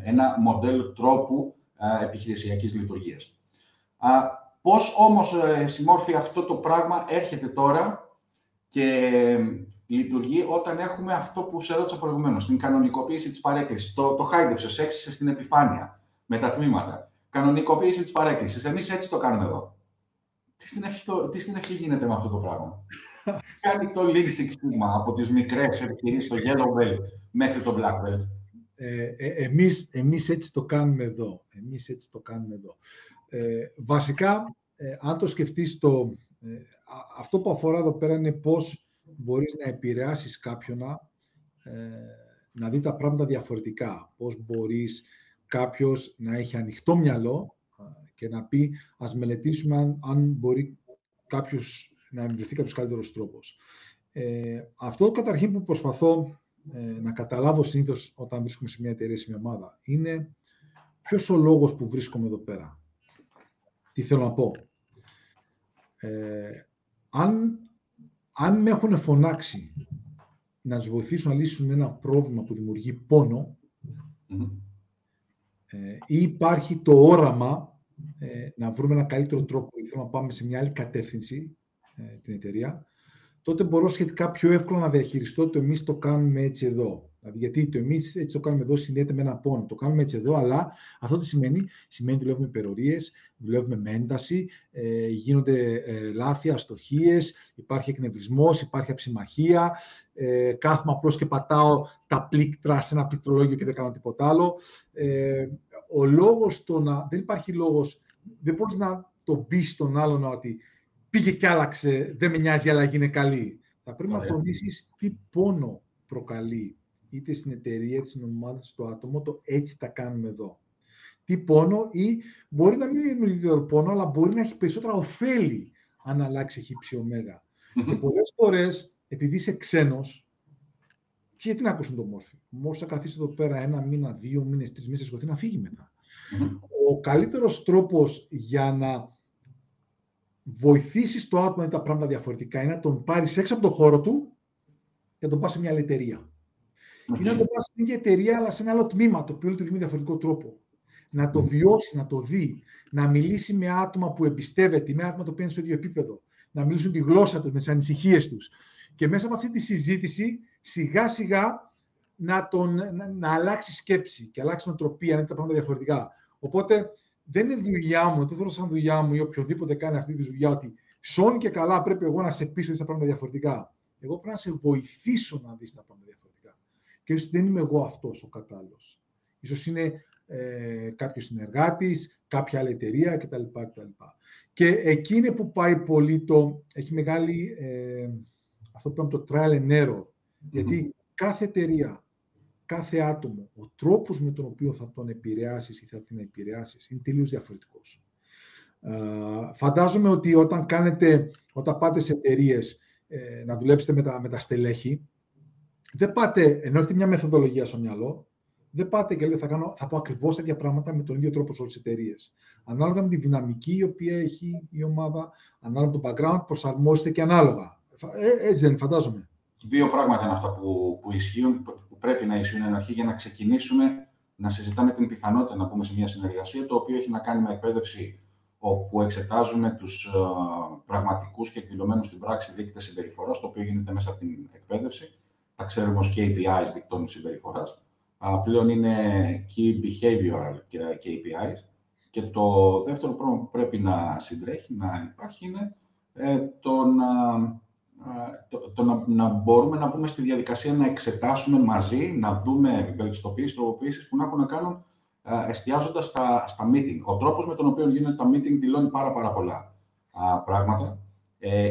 ένα μοντέλο τρόπου ε, επιχειρησιακής λειτουργίας. Πώς όμως συμμόρφει αυτό το πράγμα έρχεται τώρα και λειτουργεί όταν έχουμε αυτό που σε ρώτησα προηγουμένως, την κανονικοποίηση της παρέκκλησης. Το, το χάιδεψες, έξισες στην επιφάνεια με τα τμήματα κανονικοποίηση της παρέκκλησης. Εμείς έτσι το κάνουμε εδώ. Τι στην ευχή, τι στην ευχή γίνεται με αυτό το πράγμα; Κάνει το Lean Six Sigma από τις μικρές επιχειρήσεις στο Yellow Belt μέχρι το Black Belt. Ε, ε, εμείς, εμείς έτσι το κάνουμε εδώ. Εμείς έτσι το κάνουμε εδώ. Ε, βασικά, ε, αν το σκεφτείς, το, ε, αυτό που αφορά εδώ πέρα είναι πώς μπορείς να επηρεάσεις κάποιον ε, να δει τα πράγματα διαφορετικά. Πώς μπορείς κάποιος να έχει ανοιχτό μυαλό και να πει ας μελετήσουμε αν, αν μπορεί κάποιος να εμπνευστεί κάποιος καλύτερος τρόπος. Ε, αυτό καταρχήν που προσπαθώ ε, να καταλάβω συνήθως όταν βρίσκομαι σε μια εταιρεία, σε μια ομάδα, είναι ποιος ο λόγος που βρίσκομαι εδώ πέρα. Τι θέλω να πω; Ε, αν, αν με έχουν φωνάξει να του βοηθήσουν να λύσουν ένα πρόβλημα που δημιουργεί ε, ή υπάρχει το όραμα ε, να βρούμε ένα καλύτερο τρόπο ή θέλουμε να πάμε σε μια άλλη κατεύθυνση ε, την εταιρεία, τότε μπορώ σχετικά πιο εύκολα να διαχειριστώ το εμείς το κάνουμε έτσι εδώ. Δηλαδή, γιατί το εμείς έτσι το κάνουμε εδώ συνδέεται με ένα πόνο. Το κάνουμε έτσι εδώ, αλλά αυτό τι σημαίνει; Σημαίνει ότι δουλεύουμε υπερορίες, δουλεύουμε με ένταση, ε, γίνονται ε, λάθη, αστοχίες, υπάρχει εκνευρισμός, υπάρχει αψημαχία. Ε, κάθομαι απλώς και πατάω τα πλήκτρα σε ένα πληκτρολόγιο και δεν κάνω τίποτα άλλο. Ε, ο λόγος το να. Δεν υπάρχει λόγος. Δεν μπορείς να το πει στον άλλον ότι πήγε και άλλαξε, δεν με νοιάζει, η αλλαγή είναι καλή. Θα πρέπει να τονίσεις τι πόνο προκαλεί είτε στην εταιρεία, είτε στην ομάδα, στο άτομο, το έτσι τα κάνουμε εδώ. Τι πόνο ή μπορεί να μην δημιουργεί το πόνο, αλλά μπορεί να έχει περισσότερα ωφέλη αν αλλάξει χύψη ωμέγα. Και πολλές φορές, επειδή είσαι ξένος, γιατί να ακούσουν το μόρφι. Μόρφι θα καθίσει εδώ πέρα ένα μήνα, δύο μήνες, τρεις μήνες, σηκωθεί να φύγει μετά. Ο καλύτερος τρόπος για να βοηθήσεις το άτομο τα πράγματα διαφορετικά είναι να τον πάρεις έξω από το χώρο του και να τον πας σε μια άλλη εταιρεία. Okay. Είναι να το πάει στην ίδια εταιρεία, αλλά σε ένα άλλο τμήμα, το οποίο λειτουργεί με διαφορετικό τρόπο. Να το βιώσει, να το δει, να μιλήσει με άτομα που εμπιστεύεται, με άτομα που είναι στο ίδιο επίπεδο, να μιλήσουν τη γλώσσα τους, με τις ανησυχίες τους. Και μέσα από αυτή τη συζήτηση, σιγά σιγά να, τον, να, να αλλάξει σκέψη και αλλάξει νοοτροπία, να είναι τα πράγματα διαφορετικά. Οπότε δεν είναι δουλειά μου, δεν θέλω σαν δουλειά μου ή οποιοδήποτε κάνει αυτή τη δουλειά ότι σώνει και καλά πρέπει εγώ να σε πείσω τα πράγματα διαφορετικά. Εγώ πρέπει να σε βοηθήσω να δεις τα πράγματα διαφορετικά και ίσως δεν είμαι εγώ αυτός ο κατάλληλος. Ίσως είναι ε, κάποιος συνεργάτης, κάποια άλλη εταιρεία κτλ. κτλ. Και εκεί είναι που πάει πολύ το, έχει μεγάλη, ε, αυτό που είπαμε το trial and error. Γιατί κάθε εταιρεία, κάθε άτομο, ο τρόπος με τον οποίο θα τον επηρεάσεις ή θα την επηρεάσεις είναι τελείως διαφορετικός. Ε, φαντάζομαι ότι όταν κάνετε, όταν πάτε σε εταιρείες ε, να δουλέψετε με τα, με τα στελέχη, δεν πάτε, ενώ έχετε μια μεθοδολογία στο μυαλό, δεν πάτε και λέτε θα, κάνω, θα πω ακριβώς τέτοια πράγματα με τον ίδιο τρόπο σε όλες τις εταιρείες. Ανάλογα με τη δυναμική η οποία έχει η ομάδα, ανάλογα με το background, προσαρμόζεται και ανάλογα. Ε, έτσι δεν φαντάζομαι. Δύο πράγματα είναι αυτά που, που ισχύουν, που πρέπει να ισχύουν εν αρχή για να ξεκινήσουμε να συζητάμε την πιθανότητα να πούμε σε μια συνεργασία, το οποίο έχει να κάνει με εκπαίδευση όπου εξετάζουμε τους uh, πραγματικούς και εκδηλωμένους στην πράξη δείκτες συμπεριφοράς, το οποίο γίνεται μέσα από την εκπαίδευση τα ξέρουμε ως KPIs δικτών συμπεριφοράς. Πλέον είναι Key Behavioral KPIs. Και το δεύτερο πράγμα που πρέπει να συντρέχει, να υπάρχει, είναι ε, το, να, το, το να, να, μπορούμε να μπούμε στη διαδικασία να εξετάσουμε μαζί, να δούμε βελτιστοποιήσεις, τροποποιήσεις που να έχουν να κάνουν εστιάζοντας στα, στα meeting. Ο τρόπος με τον οποίο γίνεται τα meeting δηλώνει πάρα, πάρα πολλά πράγματα. Ε,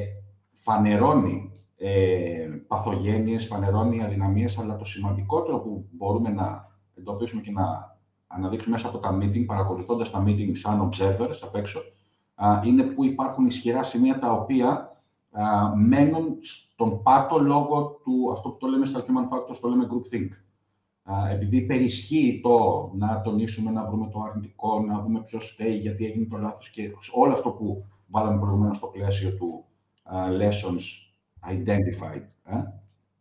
φανερώνει ε, παθογένειες, φανερώνει αδυναμίες, αλλά το σημαντικότερο που μπορούμε να εντοπίσουμε και να αναδείξουμε μέσα από τα meeting, παρακολουθώντας τα meeting σαν observers απ' έξω, είναι που υπάρχουν ισχυρά σημεία τα οποία α, μένουν στον πάτο λόγω του, αυτό που το λέμε στα human factors, το λέμε group think. Α, επειδή υπερισχύει το να τονίσουμε, να βρούμε το αρνητικό, να δούμε ποιος φταίει, γιατί έγινε το λάθος και όλο αυτό που βάλαμε προηγουμένως στο πλαίσιο του lessons identified. Ε;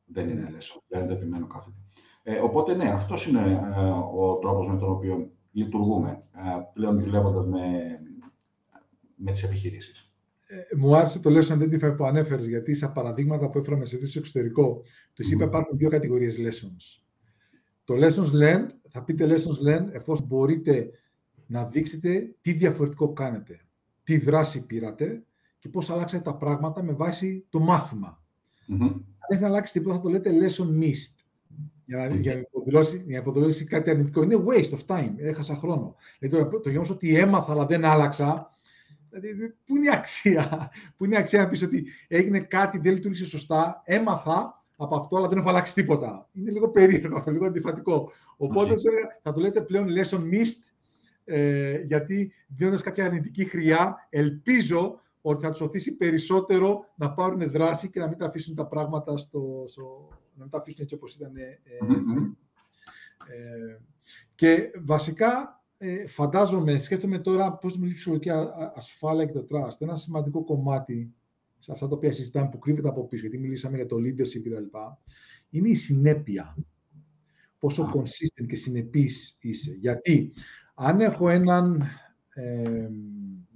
Δεν είναι lesson, δεν επιμένω κάθετα. Ε, οπότε, ναι, αυτός είναι ε, ο τρόπος με τον οποίο λειτουργούμε, ε, πλέον δουλεύοντας με, με τις επιχειρήσεις. Ε, μου άρεσε το lesson identify που ανέφερες, γιατί στα παραδείγματα που έφεραμε σε στο εξωτερικό, του είπα υπάρχουν δύο κατηγορίες lessons. Το lessons learned, θα πείτε lessons learned εφόσον μπορείτε να δείξετε τι διαφορετικό κάνετε, τι δράση πήρατε και πώς αλλάξατε τα πράγματα με βάση το μάθημα. Mm-hmm. Αν δεν αλλάξει τίποτα, θα το λέτε lesson missed. Για να, για να, υποδηλώσει, για να κάτι αρνητικό. Είναι waste of time. Έχασα χρόνο. Δηλαδή, το, το γεγονός ότι έμαθα αλλά δεν άλλαξα, δηλαδή, πού είναι η αξία; Πού είναι η αξία να πεις ότι έγινε κάτι, δεν λειτουργήσε σωστά, έμαθα από αυτό, αλλά δεν έχω αλλάξει τίποτα. Είναι λίγο περίεργο, λίγο αντιφατικό. Οπότε θα το λέτε πλέον lesson missed, ε, γιατί δίνοντας κάποια αρνητική χρειά, ελπίζω ότι θα τους οθήσει περισσότερο να πάρουν δράση και να μην τα αφήσουν τα πράγματα στο, στο να μην τα αφήσουν έτσι όπως ήταν. Ε, ε, και βασικά ε, φαντάζομαι, σκέφτομαι τώρα πώς μιλήσει η ψυχολογική ασφάλεια και το trust. Ένα σημαντικό κομμάτι σε αυτά τα οποία συζητάμε που κρύβεται από πίσω, γιατί μιλήσαμε για το leadership κτλ. Είναι η συνέπεια. Πόσο consistent και συνεπής είσαι. Γιατί αν έχω έναν ε,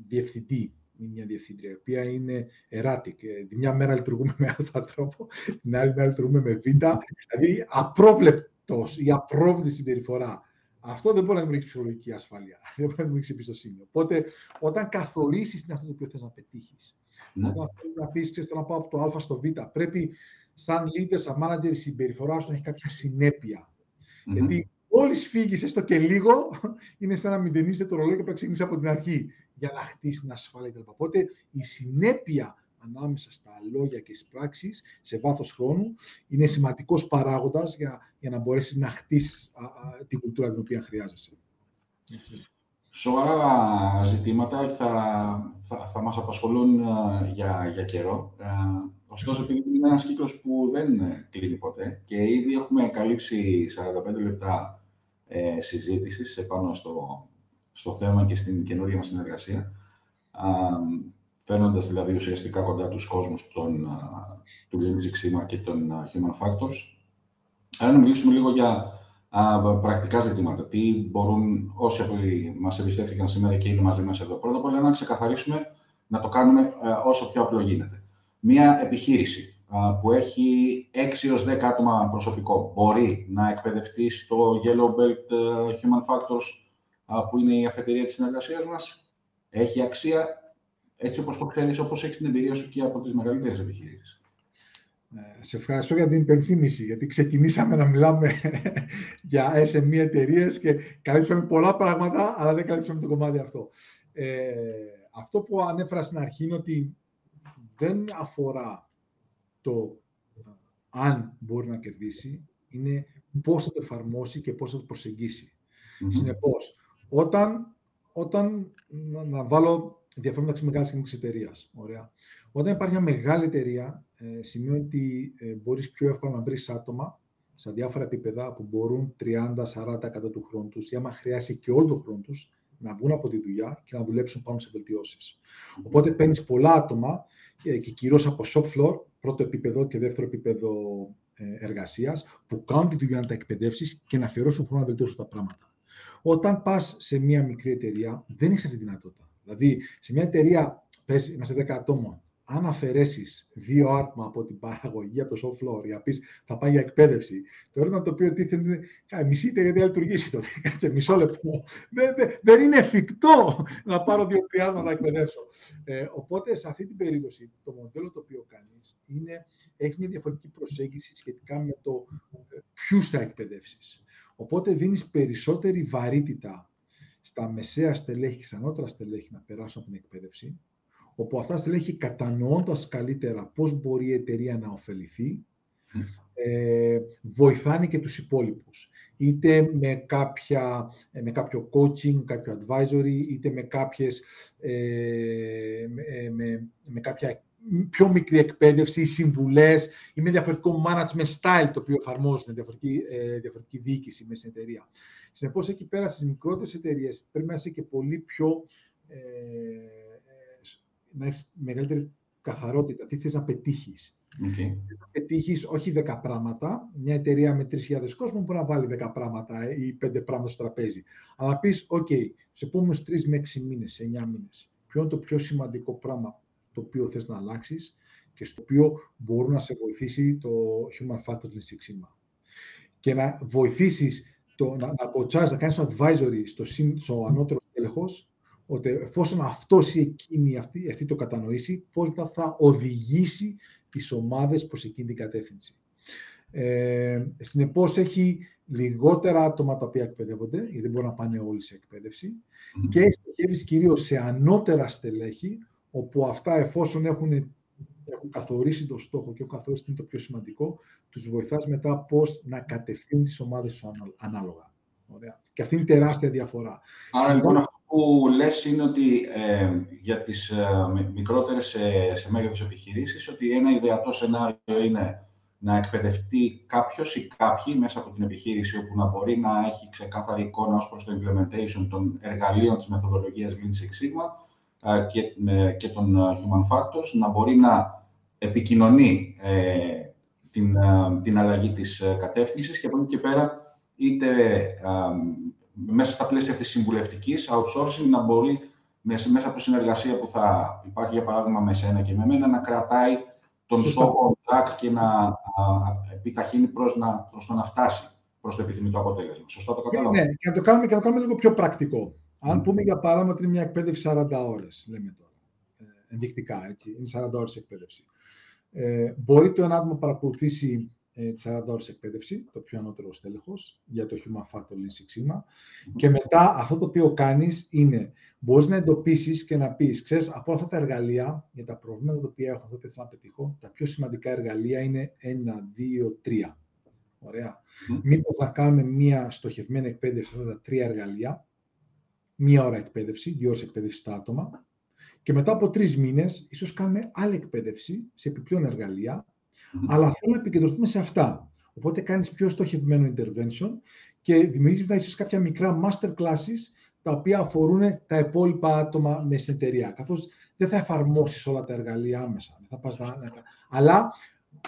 διευθυντή μια διευθύντρια, η οποία είναι erratic. Τη μια μέρα λειτουργούμε με α τρόπο, την άλλη μέρα λειτουργούμε με β. Δηλαδή απρόβλεπτος ή απρόβλεπτη συμπεριφορά. Αυτό δεν μπορεί να δημιουργήσει ψυχολογική ασφάλεια. Δεν μπορεί να δημιουργήσει εμπιστοσύνη. Οπότε, όταν καθορίσεις την αυτό το οποίο θες να πετύχεις, ναι. όταν θέλεις να πεις, ξέρεις, να πάω από το Α στο Β, πρέπει σαν leader, σαν manager, η συμπεριφορά σου να έχει κάποια συνέπεια. Mm-hmm. Γιατί Μόλι φύγει, έστω και λίγο, είναι σαν να μηδενίζεται το ρολόι και πρέπει να ξεκινήσει από την αρχή για να χτίσει την ασφάλεια κτλ. Οπότε η συνέπεια ανάμεσα στα λόγια και στις πράξεις σε βάθος χρόνου είναι σημαντικός παράγοντας για, για να μπορέσεις να χτίσεις την κουλτούρα την οποία χρειάζεσαι. Σοβαρά ζητήματα θα, θα, θα μας απασχολούν για, για καιρό. Ωστόσο, επειδή είναι ένας κύκλος που δεν κλείνει ποτέ και ήδη έχουμε καλύψει 45 λεπτά ε, συζήτησης επάνω στο, στο θέμα και στην καινούργια μας συνεργασία, φέρνοντας δηλαδή ουσιαστικά κοντά τους κόσμους των, του Lean Six και των Human Factors. Άρα να μιλήσουμε λίγο για α, πρακτικά ζητήματα. Τι μπορούν όσοι μας εμπιστεύτηκαν σήμερα και είναι μαζί μας εδώ. Πρώτα απ' όλα να ξεκαθαρίσουμε, να το κάνουμε όσο πιο απλό γίνεται. Μία επιχείρηση που έχει 6 έως 10 άτομα προσωπικό μπορεί να εκπαιδευτεί στο Yellow Belt ε, Human Factors που είναι η αφετηρία της συνεργασίας μας. Έχει αξία έτσι όπως το ξέρεις, όπως έχεις την εμπειρία σου και από τις μεγαλύτερες επιχειρήσεις. Ε, σε ευχαριστώ για την υπενθύμηση, γιατί ξεκινήσαμε να μιλάμε για SME εταιρείες και καλύψαμε πολλά πράγματα, αλλά δεν καλύψαμε το κομμάτι αυτό. Ε, αυτό που ανέφερα στην αρχή είναι ότι δεν αφορά το αν μπορεί να κερδίσει, είναι πώς θα το εφαρμόσει και πώς θα το προσεγγίσει. Mm-hmm. Συνεπώς, όταν, όταν να, να βάλω διαφορά μεταξύ μεγάλης και μικρής εταιρείας, ωραία. Όταν υπάρχει μια μεγάλη εταιρεία, ε, σημαίνει ότι ε, μπορείς πιο εύκολα να βρεις άτομα σε διάφορα επίπεδα που μπορούν 30-40% του χρόνου τους ή άμα χρειάσει και όλο τον χρόνο τους να βγουν από τη δουλειά και να δουλέψουν πάνω σε βελτιώσεις. Οπότε παίρνεις πολλά άτομα και, και κυρίως από shop floor πρώτο επίπεδο και δεύτερο επίπεδο ε, εργασίας, που κάνουν τη δουλειά να τα εκπαιδεύσεις και να αφιερώσουν χρόνο να βελτιώσουν τα πράγματα. Όταν πας σε μια μικρή εταιρεία, δεν έχεις αυτή τη δυνατότητα. Δηλαδή, σε μια εταιρεία, πες, είμαστε 10 άτομα, αν αφαιρέσεις δύο άτομα από την παραγωγή, από το soft floor, για πεις θα πάει για εκπαίδευση, το ερώτημα το οποίο τίθεται είναι η μισή εταιρεία δεν θα λειτουργήσει τότε. Κάτσε μισό λεπτό. Δεν, δεν, δεν είναι εφικτό να πάρω δύο-τρία άτομα να εκπαιδεύσω. Ε, οπότε, σε αυτή την περίπτωση, το μοντέλο το οποίο κάνεις είναι έχεις μια διαφορετική προσέγγιση σχετικά με το ε, ποιους θα εκπαιδεύσεις. Οπότε δίνεις περισσότερη βαρύτητα στα μεσαία στελέχη και στα ανώτερα στελέχη να περάσουν από την εκπαίδευση όπου αυτά στελέχη κατανοώντας καλύτερα πώς μπορεί η εταιρεία να ωφεληθεί, ε, βοηθάνε και τους υπόλοιπους. Είτε με, κάποια, με κάποιο coaching, κάποιο advisory, είτε με, κάποιες, ε, με, με, κάποια πιο μικρή εκπαίδευση ή συμβουλές ή με διαφορετικό management style το οποίο εφαρμόζουν, διαφορετική, ε, διαφορετική διοίκηση μέσα στην εταιρεία. Συνεπώς, εκεί πέρα στις μικρότερες εταιρείες πρέπει να είσαι και πολύ πιο ε, να έχεις μεγαλύτερη καθαρότητα. Τι θες να πετύχεις; Okay. Να πετύχεις όχι 10 πράγματα. Μια εταιρεία με 3.000 κόσμο μπορεί να βάλει 10 πράγματα ε, ή 5 πράγματα στο τραπέζι. Αλλά πεις, OK, στους επόμενους 3 με 6 μήνες, 9 μήνες, ποιο είναι το πιο σημαντικό πράγμα το οποίο θες να αλλάξεις και στο οποίο μπορεί να σε βοηθήσει το Human Factor Lean Six Sigma. Και να βοηθήσεις να, να να κάνεις advisory στο, στο ανώτερο τέλεχος, ότι εφόσον αυτός ή εκείνη αυτή, αυτή το κατανοήσει, πώς θα οδηγήσει τις ομάδες προς εκείνη την κατεύθυνση. Ε, συνεπώς έχει λιγότερα άτομα τα οποία εκπαιδεύονται, γιατί δεν μπορούν να πάνε όλοι σε εκπαίδευση, και στοχεύεις κυρίως σε ανώτερα στελέχη, όπου αυτά εφόσον έχουν, έχουν καθορίσει το στόχο και έχουν καθορίσει είναι το πιο σημαντικό, τους βοηθάς μετά πώς να κατευθύνουν τις ομάδες σου ανάλογα. Ωραία. Και αυτή είναι τεράστια διαφορά. Άρα λοιπόν αυτό που λες είναι ότι ε, για τις ε, μικρότερες σε, σε μέγεθος επιχειρήσεις, ότι ένα ιδεατό σενάριο είναι να εκπαιδευτεί κάποιος ή κάποιοι μέσα από την επιχείρηση όπου να μπορεί να έχει ξεκάθαρη εικόνα ως προς το implementation των εργαλείων της μεθοδολογίας Lean Six Sigma και, και των Human Factors, να μπορεί να επικοινωνεί ε, την, την αλλαγή της κατεύθυνσης και από εκεί και πέρα είτε μέσα στα πλαίσια της συμβουλευτικής outsourcing να μπορεί μέσα από συνεργασία που θα υπάρχει για παράδειγμα με σένα και με μένα να κρατάει τον στόχο track και να επιταχύνει προς, να, προς το να φτάσει προς το επιθυμητό αποτέλεσμα. Σωστά το κατάλαβα. Ναι, και να το κάνουμε, και να το κάνουμε λίγο πιο πρακτικό. Αν πούμε για παράδειγμα ότι είναι μια εκπαίδευση 40 ώρες, λέμε τώρα, ε, ενδεικτικά, έτσι, είναι 40 ώρες εκπαίδευση. Ε, μπορεί το ένα άτομο να παρακολουθήσει ε, 40 ώρες εκπαίδευση, το πιο ανώτερο στέλεχος, για το Human Factor Lean Six Και μετά αυτό το οποίο κάνεις είναι, μπορείς να εντοπίσεις και να πεις, ξέρεις, από αυτά τα εργαλεία, για τα προβλήματα τα οποία έχω, αυτό που θέλω να πετύχω, τα πιο σημαντικά εργαλεία είναι 1, 2, 3. Ωραία. Mm. Μήπως θα κάνουμε μία στοχευμένη εκπαίδευση σε αυτά τα τρία εργαλεία, μία ώρα εκπαίδευση, δύο ώρες εκπαίδευση στα άτομα, και μετά από τρεις μήνες, ίσως κάνουμε άλλη εκπαίδευση σε επιπλέον εργαλεία, αλλά θέλω να επικεντρωθούμε σε αυτά. Οπότε κάνεις πιο στοχευμένο intervention και δημιουργείς μετά ίσως κάποια μικρά master classes τα οποία αφορούν τα υπόλοιπα άτομα με στην εταιρεία. Καθώς δεν θα εφαρμόσεις όλα τα εργαλεία άμεσα. Θα πας να... Αλλά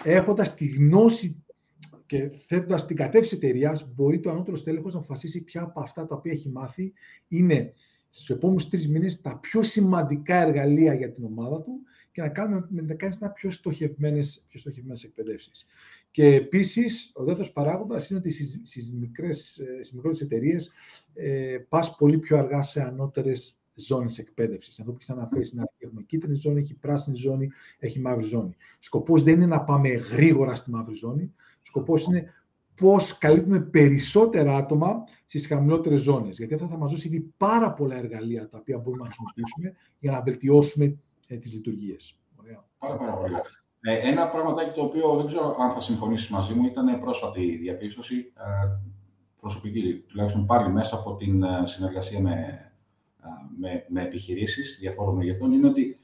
έχοντας τη γνώση και θέτοντας την κατεύθυνση εταιρεία, μπορεί το ανώτερο στέλεχος να αποφασίσει ποια από αυτά τα οποία έχει μάθει είναι στους επόμενους τρεις μήνες τα πιο σημαντικά εργαλεία για την ομάδα του και να κάνουμε να κάνεις πιο στοχευμένες πιο στοχευμένες εκπαιδεύσεις. Και επίσης, ο δεύτερος παράγοντας είναι ότι στις μικρότερες εταιρείες ε, πας πολύ πιο αργά σε ανώτερες ζώνες εκπαίδευσης. Αυτό που έχεις αναφέρει στην αρχή, έχουμε κίτρινη ζώνη, έχει πράσινη ζώνη, έχει μαύρη ζώνη. Σκοπός δεν είναι να πάμε γρήγορα στη μαύρη ζώνη. Σκοπός είναι πώς καλύπτουμε περισσότερα άτομα στις χαμηλότερες ζώνες. Γιατί αυτό θα μας δώσει ήδη πάρα πολλά εργαλεία τα οποία μπορούμε να χρησιμοποιήσουμε για να βελτιώσουμε ε, τις λειτουργίες. Πάρα, πάρα πολύ. Ε, ένα πραγματάκι το οποίο δεν ξέρω αν θα συμφωνήσεις μαζί μου ήταν πρόσφατη διαπίστωση, ε, προσωπική, τουλάχιστον πάλι μέσα από την ε, συνεργασία με, ε, με, με επιχειρήσεις διαφόρων μεγεθών, είναι ότι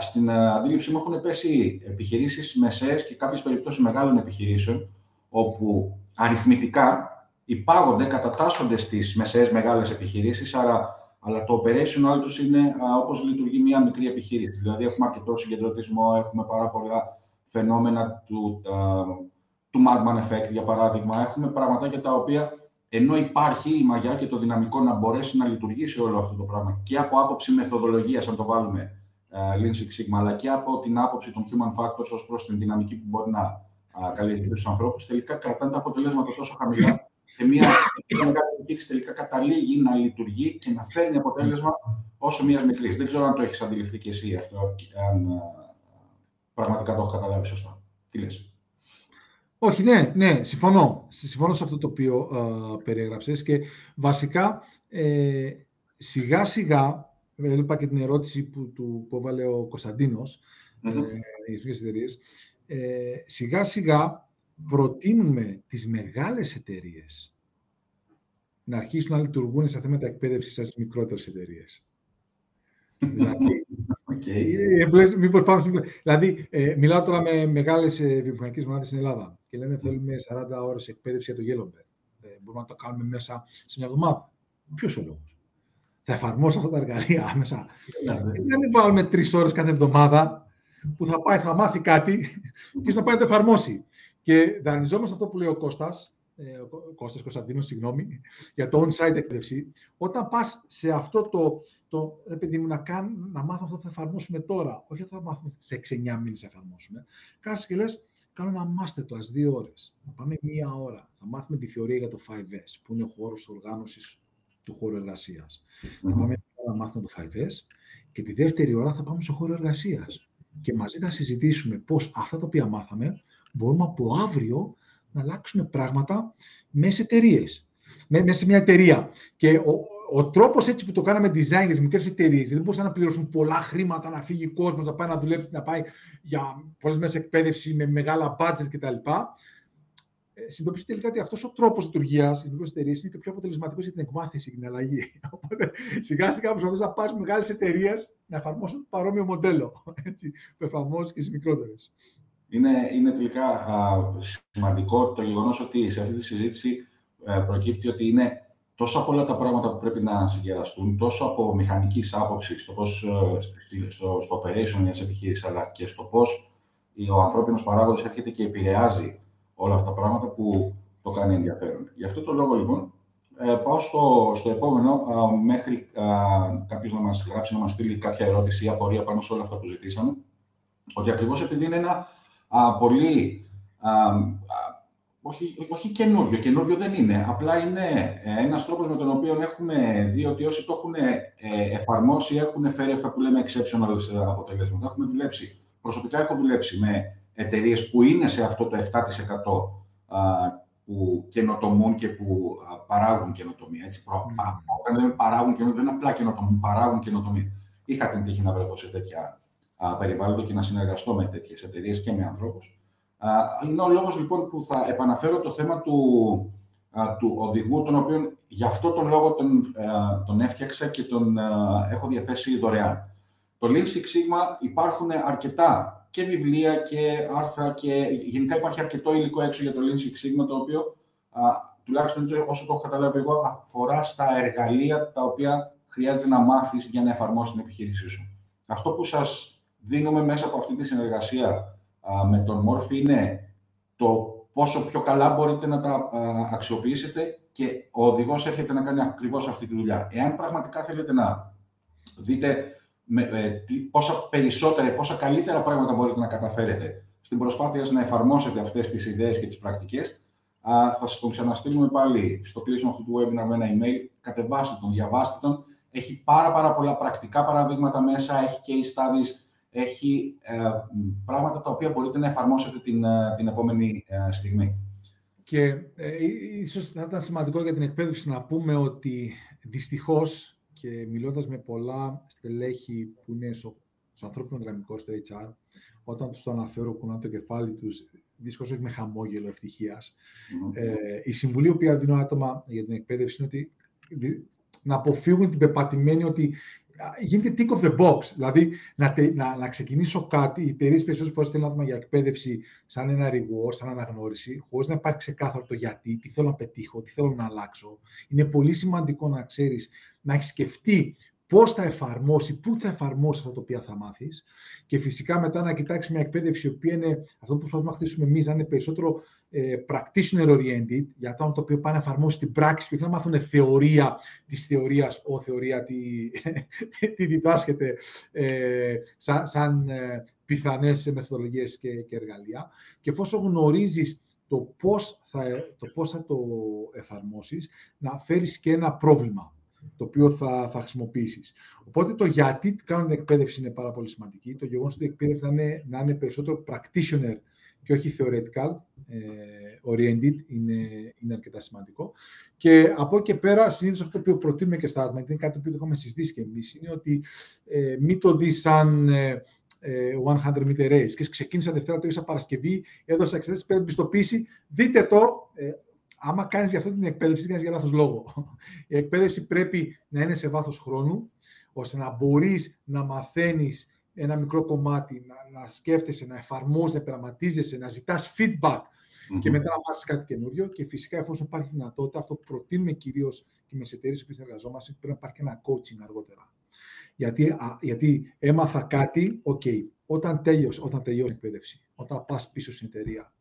στην αντίληψή μου έχουν πέσει επιχειρήσεις μεσαίες και κάποιες περιπτώσεις μεγάλων επιχειρήσεων, όπου αριθμητικά υπάγονται, κατατάσσονται στις μεσαίες μεγάλες επιχειρήσεις, άρα αλλά το operational τους είναι όπως λειτουργεί μια μικρή επιχείρηση. Δηλαδή, έχουμε αρκετό συγκεντρωτισμό, έχουμε πάρα πολλά φαινόμενα του, α, του Madman Effect, για παράδειγμα. Έχουμε πραγματάκια τα οποία, ενώ υπάρχει η μαγιά και το δυναμικό να μπορέσει να λειτουργήσει όλο αυτό το πράγμα και από άποψη μεθοδολογίας, αν το βάλουμε uh, Lean Six Sigma, αλλά και από την άποψη των human factors ως προς την δυναμική που μπορεί να καλλιεργήσει του ανθρώπους, τελικά κρατάνε τα αποτελέσματα τόσο χαμηλά και μια επιχείρηση τελικά καταλήγει να λειτουργεί και να φέρνει αποτέλεσμα όσο μιας μικρής. Δεν ξέρω αν το έχεις αντιληφθεί και εσύ αυτό, αν πραγματικά το έχω καταλάβει σωστά. Τι λες; Όχι, ναι, ναι, συμφωνώ. Συμφωνώ σε αυτό το οποίο ε, περιέγραψες και βασικά ε, σιγά σιγά, έλειπα και την ερώτηση που, του, που έβαλε ο Κωνσταντίνος mm-hmm. ε, για τις ε, σιγά σιγά προτείνουμε τις μεγάλες εταιρείες να αρχίσουν να λειτουργούν σε θέματα εκπαίδευσης σαν μικρότερες εταιρείες. δηλαδή, okay. Ε, μήπως πάμε δηλαδή ε, μιλάω τώρα με μεγάλες ε, βιομηχανικές μονάδες στην Ελλάδα και λένε θέλουμε 40 ώρες εκπαίδευση για το Yellowbird. Ε, μπορούμε να το κάνουμε μέσα σε μια εβδομάδα. Ποιος ο λόγος; Θα εφαρμόσω αυτά τα εργαλεία άμεσα; Δεν μην βάλουμε τρεις ώρες κάθε εβδομάδα που θα πάει, θα μάθει κάτι και θα πάει να το εφαρμόσει; Και δανειζόμαστε αυτό που λέει ο Κώστας, ε, ο Κώστας Κωνσταντίνος, συγγνώμη, για το on-site εκπαίδευση. Όταν πας σε αυτό το, το παιδί μου, να, κάν, να μάθω αυτό που θα εφαρμόσουμε τώρα, όχι θα μάθουμε σε 6-9 μήνες να εφαρμόσουμε, κάθεσαι και λες, κάνω ένα master class δύο ώρες, θα πάμε μία ώρα, θα μάθουμε τη θεωρία για το 5S, που είναι ο χώρος οργάνωσης του χώρου εργασίας. Mm-hmm. Θα πάμε να μάθουμε το 5S και τη δεύτερη ώρα θα πάμε στο χώρο εργασίας. Και μαζί θα συζητήσουμε πώς αυτά τα οποία μάθαμε μπορούμε από αύριο να αλλάξουμε πράγματα μέσα εταιρείες. Μέσα σε μια εταιρεία. Και ο, ο τρόπος έτσι που το κάναμε design για τις μικρές εταιρείες, δεν μπορούσαν να πληρώσουν πολλά χρήματα, να φύγει κόσμος, να πάει να δουλέψει, να πάει για πολλές μέρες εκπαίδευση με μεγάλα budget κτλ. Ε, συνειδητοποιήσει τελικά ότι αυτός ο τρόπος λειτουργίας τη μικρή εταιρεία είναι και πιο αποτελεσματικός για την εκμάθηση και την αλλαγή. Οπότε σιγά σιγά προσπαθεί να πάρει μεγάλες εταιρείες να εφαρμόσουν παρόμοιο μοντέλο έτσι, που εφαρμόζεις και στις μικρότερες. Είναι, είναι τελικά α, σημαντικό το γεγονός ότι σε αυτή τη συζήτηση ε, προκύπτει ότι είναι τόσο πολλά τα πράγματα που πρέπει να συγκεραστούν, τόσο από μηχανικής άποψης, το πώς, ε, στο, στο operation μιας επιχείρησης, αλλά και στο πώς ο ανθρώπινος παράγοντας έρχεται και επηρεάζει όλα αυτά τα πράγματα που το κάνει ενδιαφέρον. Γι' αυτό το λόγο, λοιπόν, ε, πάω στο, στο επόμενο, μέχρι κάποιος να μας γράψει, να μας στείλει κάποια ερώτηση ή απορία πάνω σε όλα αυτά που ζητήσαμε. Ότι ακριβώς επειδή είναι ένα πολύ όχι, όχι καινούριο, καινούριο δεν είναι. Απλά είναι ε, ένας τρόπος με τον οποίο έχουμε δει ότι όσοι το έχουν ε, εφαρμόσει έχουν φέρει αυτά που λέμε exceptional αποτελέσματα. Έχουμε δουλέψει. Προσωπικά έχω δουλέψει με εταιρείες που είναι σε αυτό το 7% που καινοτομούν και που παράγουν καινοτομία. Έτσι, προ, mm. Όταν λέμε παράγουν καινοτομία, δεν είναι απλά καινοτομούν, παράγουν καινοτομία. Είχα την τύχη να βρεθώ σε τέτοια περιβάλλοντα και να συνεργαστώ με τέτοιες εταιρείες και με ανθρώπους. Είναι ο λόγος λοιπόν που θα επαναφέρω το θέμα του, του οδηγού, τον οποίο γι' αυτό τον λόγο τον, τον έφτιαξα και τον έχω διαθέσει δωρεάν. Το Lean Six Sigma υπάρχουν αρκετά και βιβλία και άρθρα και γενικά υπάρχει αρκετό υλικό έξω για το Lean Six Sigma, το οποίο τουλάχιστον όσο το έχω καταλάβει εγώ, αφορά στα εργαλεία τα οποία χρειάζεται να μάθεις για να εφαρμόσεις την επιχείρησή σου. Αυτό που σας δίνουμε μέσα από αυτή τη συνεργασία με τον Μόρφη είναι το πόσο πιο καλά μπορείτε να τα αξιοποιήσετε και ο οδηγός έρχεται να κάνει ακριβώς αυτή τη δουλειά. Εάν πραγματικά θέλετε να δείτε με, ε, πόσα περισσότερα, πόσα καλύτερα πράγματα μπορείτε να καταφέρετε στην προσπάθεια να εφαρμόσετε αυτές τις ιδέες και τις πρακτικές, θα σας τον ξαναστείλουμε πάλι στο κλείσιμο αυτού του webinar με ένα email. Κατεβάστε τον, διαβάστε τον. Έχει πάρα, πάρα πολλά πρακτικά παραδείγματα μέσα, έχει case studies, έχει ε, πράγματα τα οποία μπορείτε να εφαρμόσετε την, ε, την επόμενη ε, στιγμή. Και ε, ίσως θα ήταν σημαντικό για την εκπαίδευση να πούμε ότι δυστυχώς και μιλώντας με πολλά στελέχη που είναι στο, στο ανθρώπινο δυναμικό, στο HR, όταν τους το αναφέρω, κουνάνε το κεφάλι τους, δυστυχώς όχι με χαμόγελο Ε, η συμβουλή που δίνω άτομα για την εκπαίδευση είναι ότι να αποφύγουν την πεπατημένη ότι γίνεται tick of the box. Δηλαδή, να, να, να ξεκινήσω κάτι, οι εταιρείες περισσότερες φορές θέλουν άτομα για εκπαίδευση σαν ένα reward, σαν αναγνώριση, χωρίς να υπάρχει ξεκάθαρο το γιατί, τι θέλω να πετύχω, τι θέλω να αλλάξω. Είναι πολύ σημαντικό να ξέρεις, να έχεις σκεφτεί πώς θα εφαρμόσει, πού θα εφαρμόσει αυτά τα οποία θα μάθεις και φυσικά μετά να κοιτάξεις μια εκπαίδευση η οποία είναι αυτό που προσπαθούμε να χτίσουμε εμείς, να είναι περισσότερο ε, practitioner oriented, για άτομα το οποίο πάνε να εφαρμόσει την πράξη και όχι να μάθουν θεωρία της θεωρίας, ο θεωρία τι, τι διδάσκεται ε, σαν, σαν ε, πιθανές μεθοδολογίες και, και εργαλεία. Και εφόσον γνωρίζεις το πώς, θα, το πώς θα το εφαρμόσεις, να φέρεις και ένα πρόβλημα το οποίο θα, θα χρησιμοποιήσεις. Οπότε το γιατί κάνουν την εκπαίδευση είναι πάρα πολύ σημαντική. Το γεγονός ότι η εκπαίδευση να είναι, να είναι περισσότερο practitioner και όχι theoretical ε, oriented είναι, είναι αρκετά σημαντικό. Και από εκεί και πέρα, συνήθως αυτό που προτείνουμε και στα άτομα, γιατί είναι κάτι που το έχουμε συζητήσει και εμείς, είναι ότι ε, μην το δεις σαν ε, 100 meter race. Και ξεκίνησα Δευτέρα, το Παρασκευή, έδωσα εξετάσει πέρα πιστοποίηση. Δείτε το, ε, άμα κάνεις για αυτή την εκπαίδευση, δεν κάνεις για λάθος λόγο. Η εκπαίδευση πρέπει να είναι σε βάθος χρόνου, ώστε να μπορείς να μαθαίνεις ένα μικρό κομμάτι, να, να σκέφτεσαι, να εφαρμόζει, να πειραματίζεσαι, να ζητάς feedback mm-hmm. και μετά να μάθεις κάτι καινούριο. Και φυσικά, εφόσον υπάρχει δυνατότητα, αυτό που προτείνουμε κυρίως και με εταιρείες που συνεργαζόμαστε, πρέπει να υπάρχει και ένα coaching αργότερα. Γιατί, α, γιατί έμαθα κάτι, OK, όταν τέλειωσε, όταν τελειώσει η εκπαίδευση, όταν πας πίσω στην εταιρεία,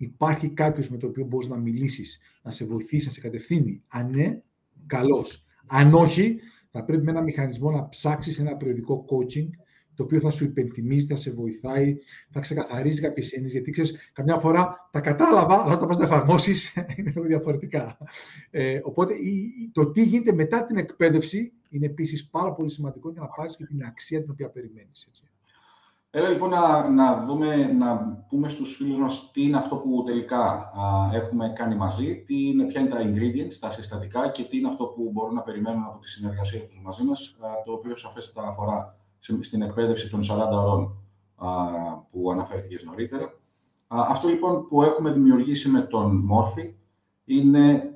Υπάρχει κάποιος με το οποίο μπορείς να μιλήσεις, να σε βοηθήσει, να σε κατευθύνει. Αν ναι, καλώς. Αν όχι, θα πρέπει με ένα μηχανισμό να ψάξεις ένα περιοδικό coaching το οποίο θα σου υπενθυμίζει, θα σε βοηθάει, θα ξεκαθαρίζει κάποιες έννοιες. Γιατί ξέρεις, καμιά φορά τα κατάλαβα, αλλά όταν πας να εφαρμόσεις είναι λίγο διαφορετικά. Ε, οπότε το τι γίνεται μετά την εκπαίδευση είναι επίσης πάρα πολύ σημαντικό για να πάρεις και την αξία την οποία περιμένεις. Έλα λοιπόν να, να, δούμε, να πούμε στους φίλους μας τι είναι αυτό που τελικά α, έχουμε κάνει μαζί, τι είναι, ποια είναι τα ingredients, τα συστατικά και τι είναι αυτό που μπορούν να περιμένουν από τη συνεργασία τους μαζί μας, α, το οποίο σαφέστατα αφορά στην εκπαίδευση των 40 ωρών α, που αναφέρθηκες νωρίτερα. Α, αυτό λοιπόν που έχουμε δημιουργήσει με τον Μόρφη είναι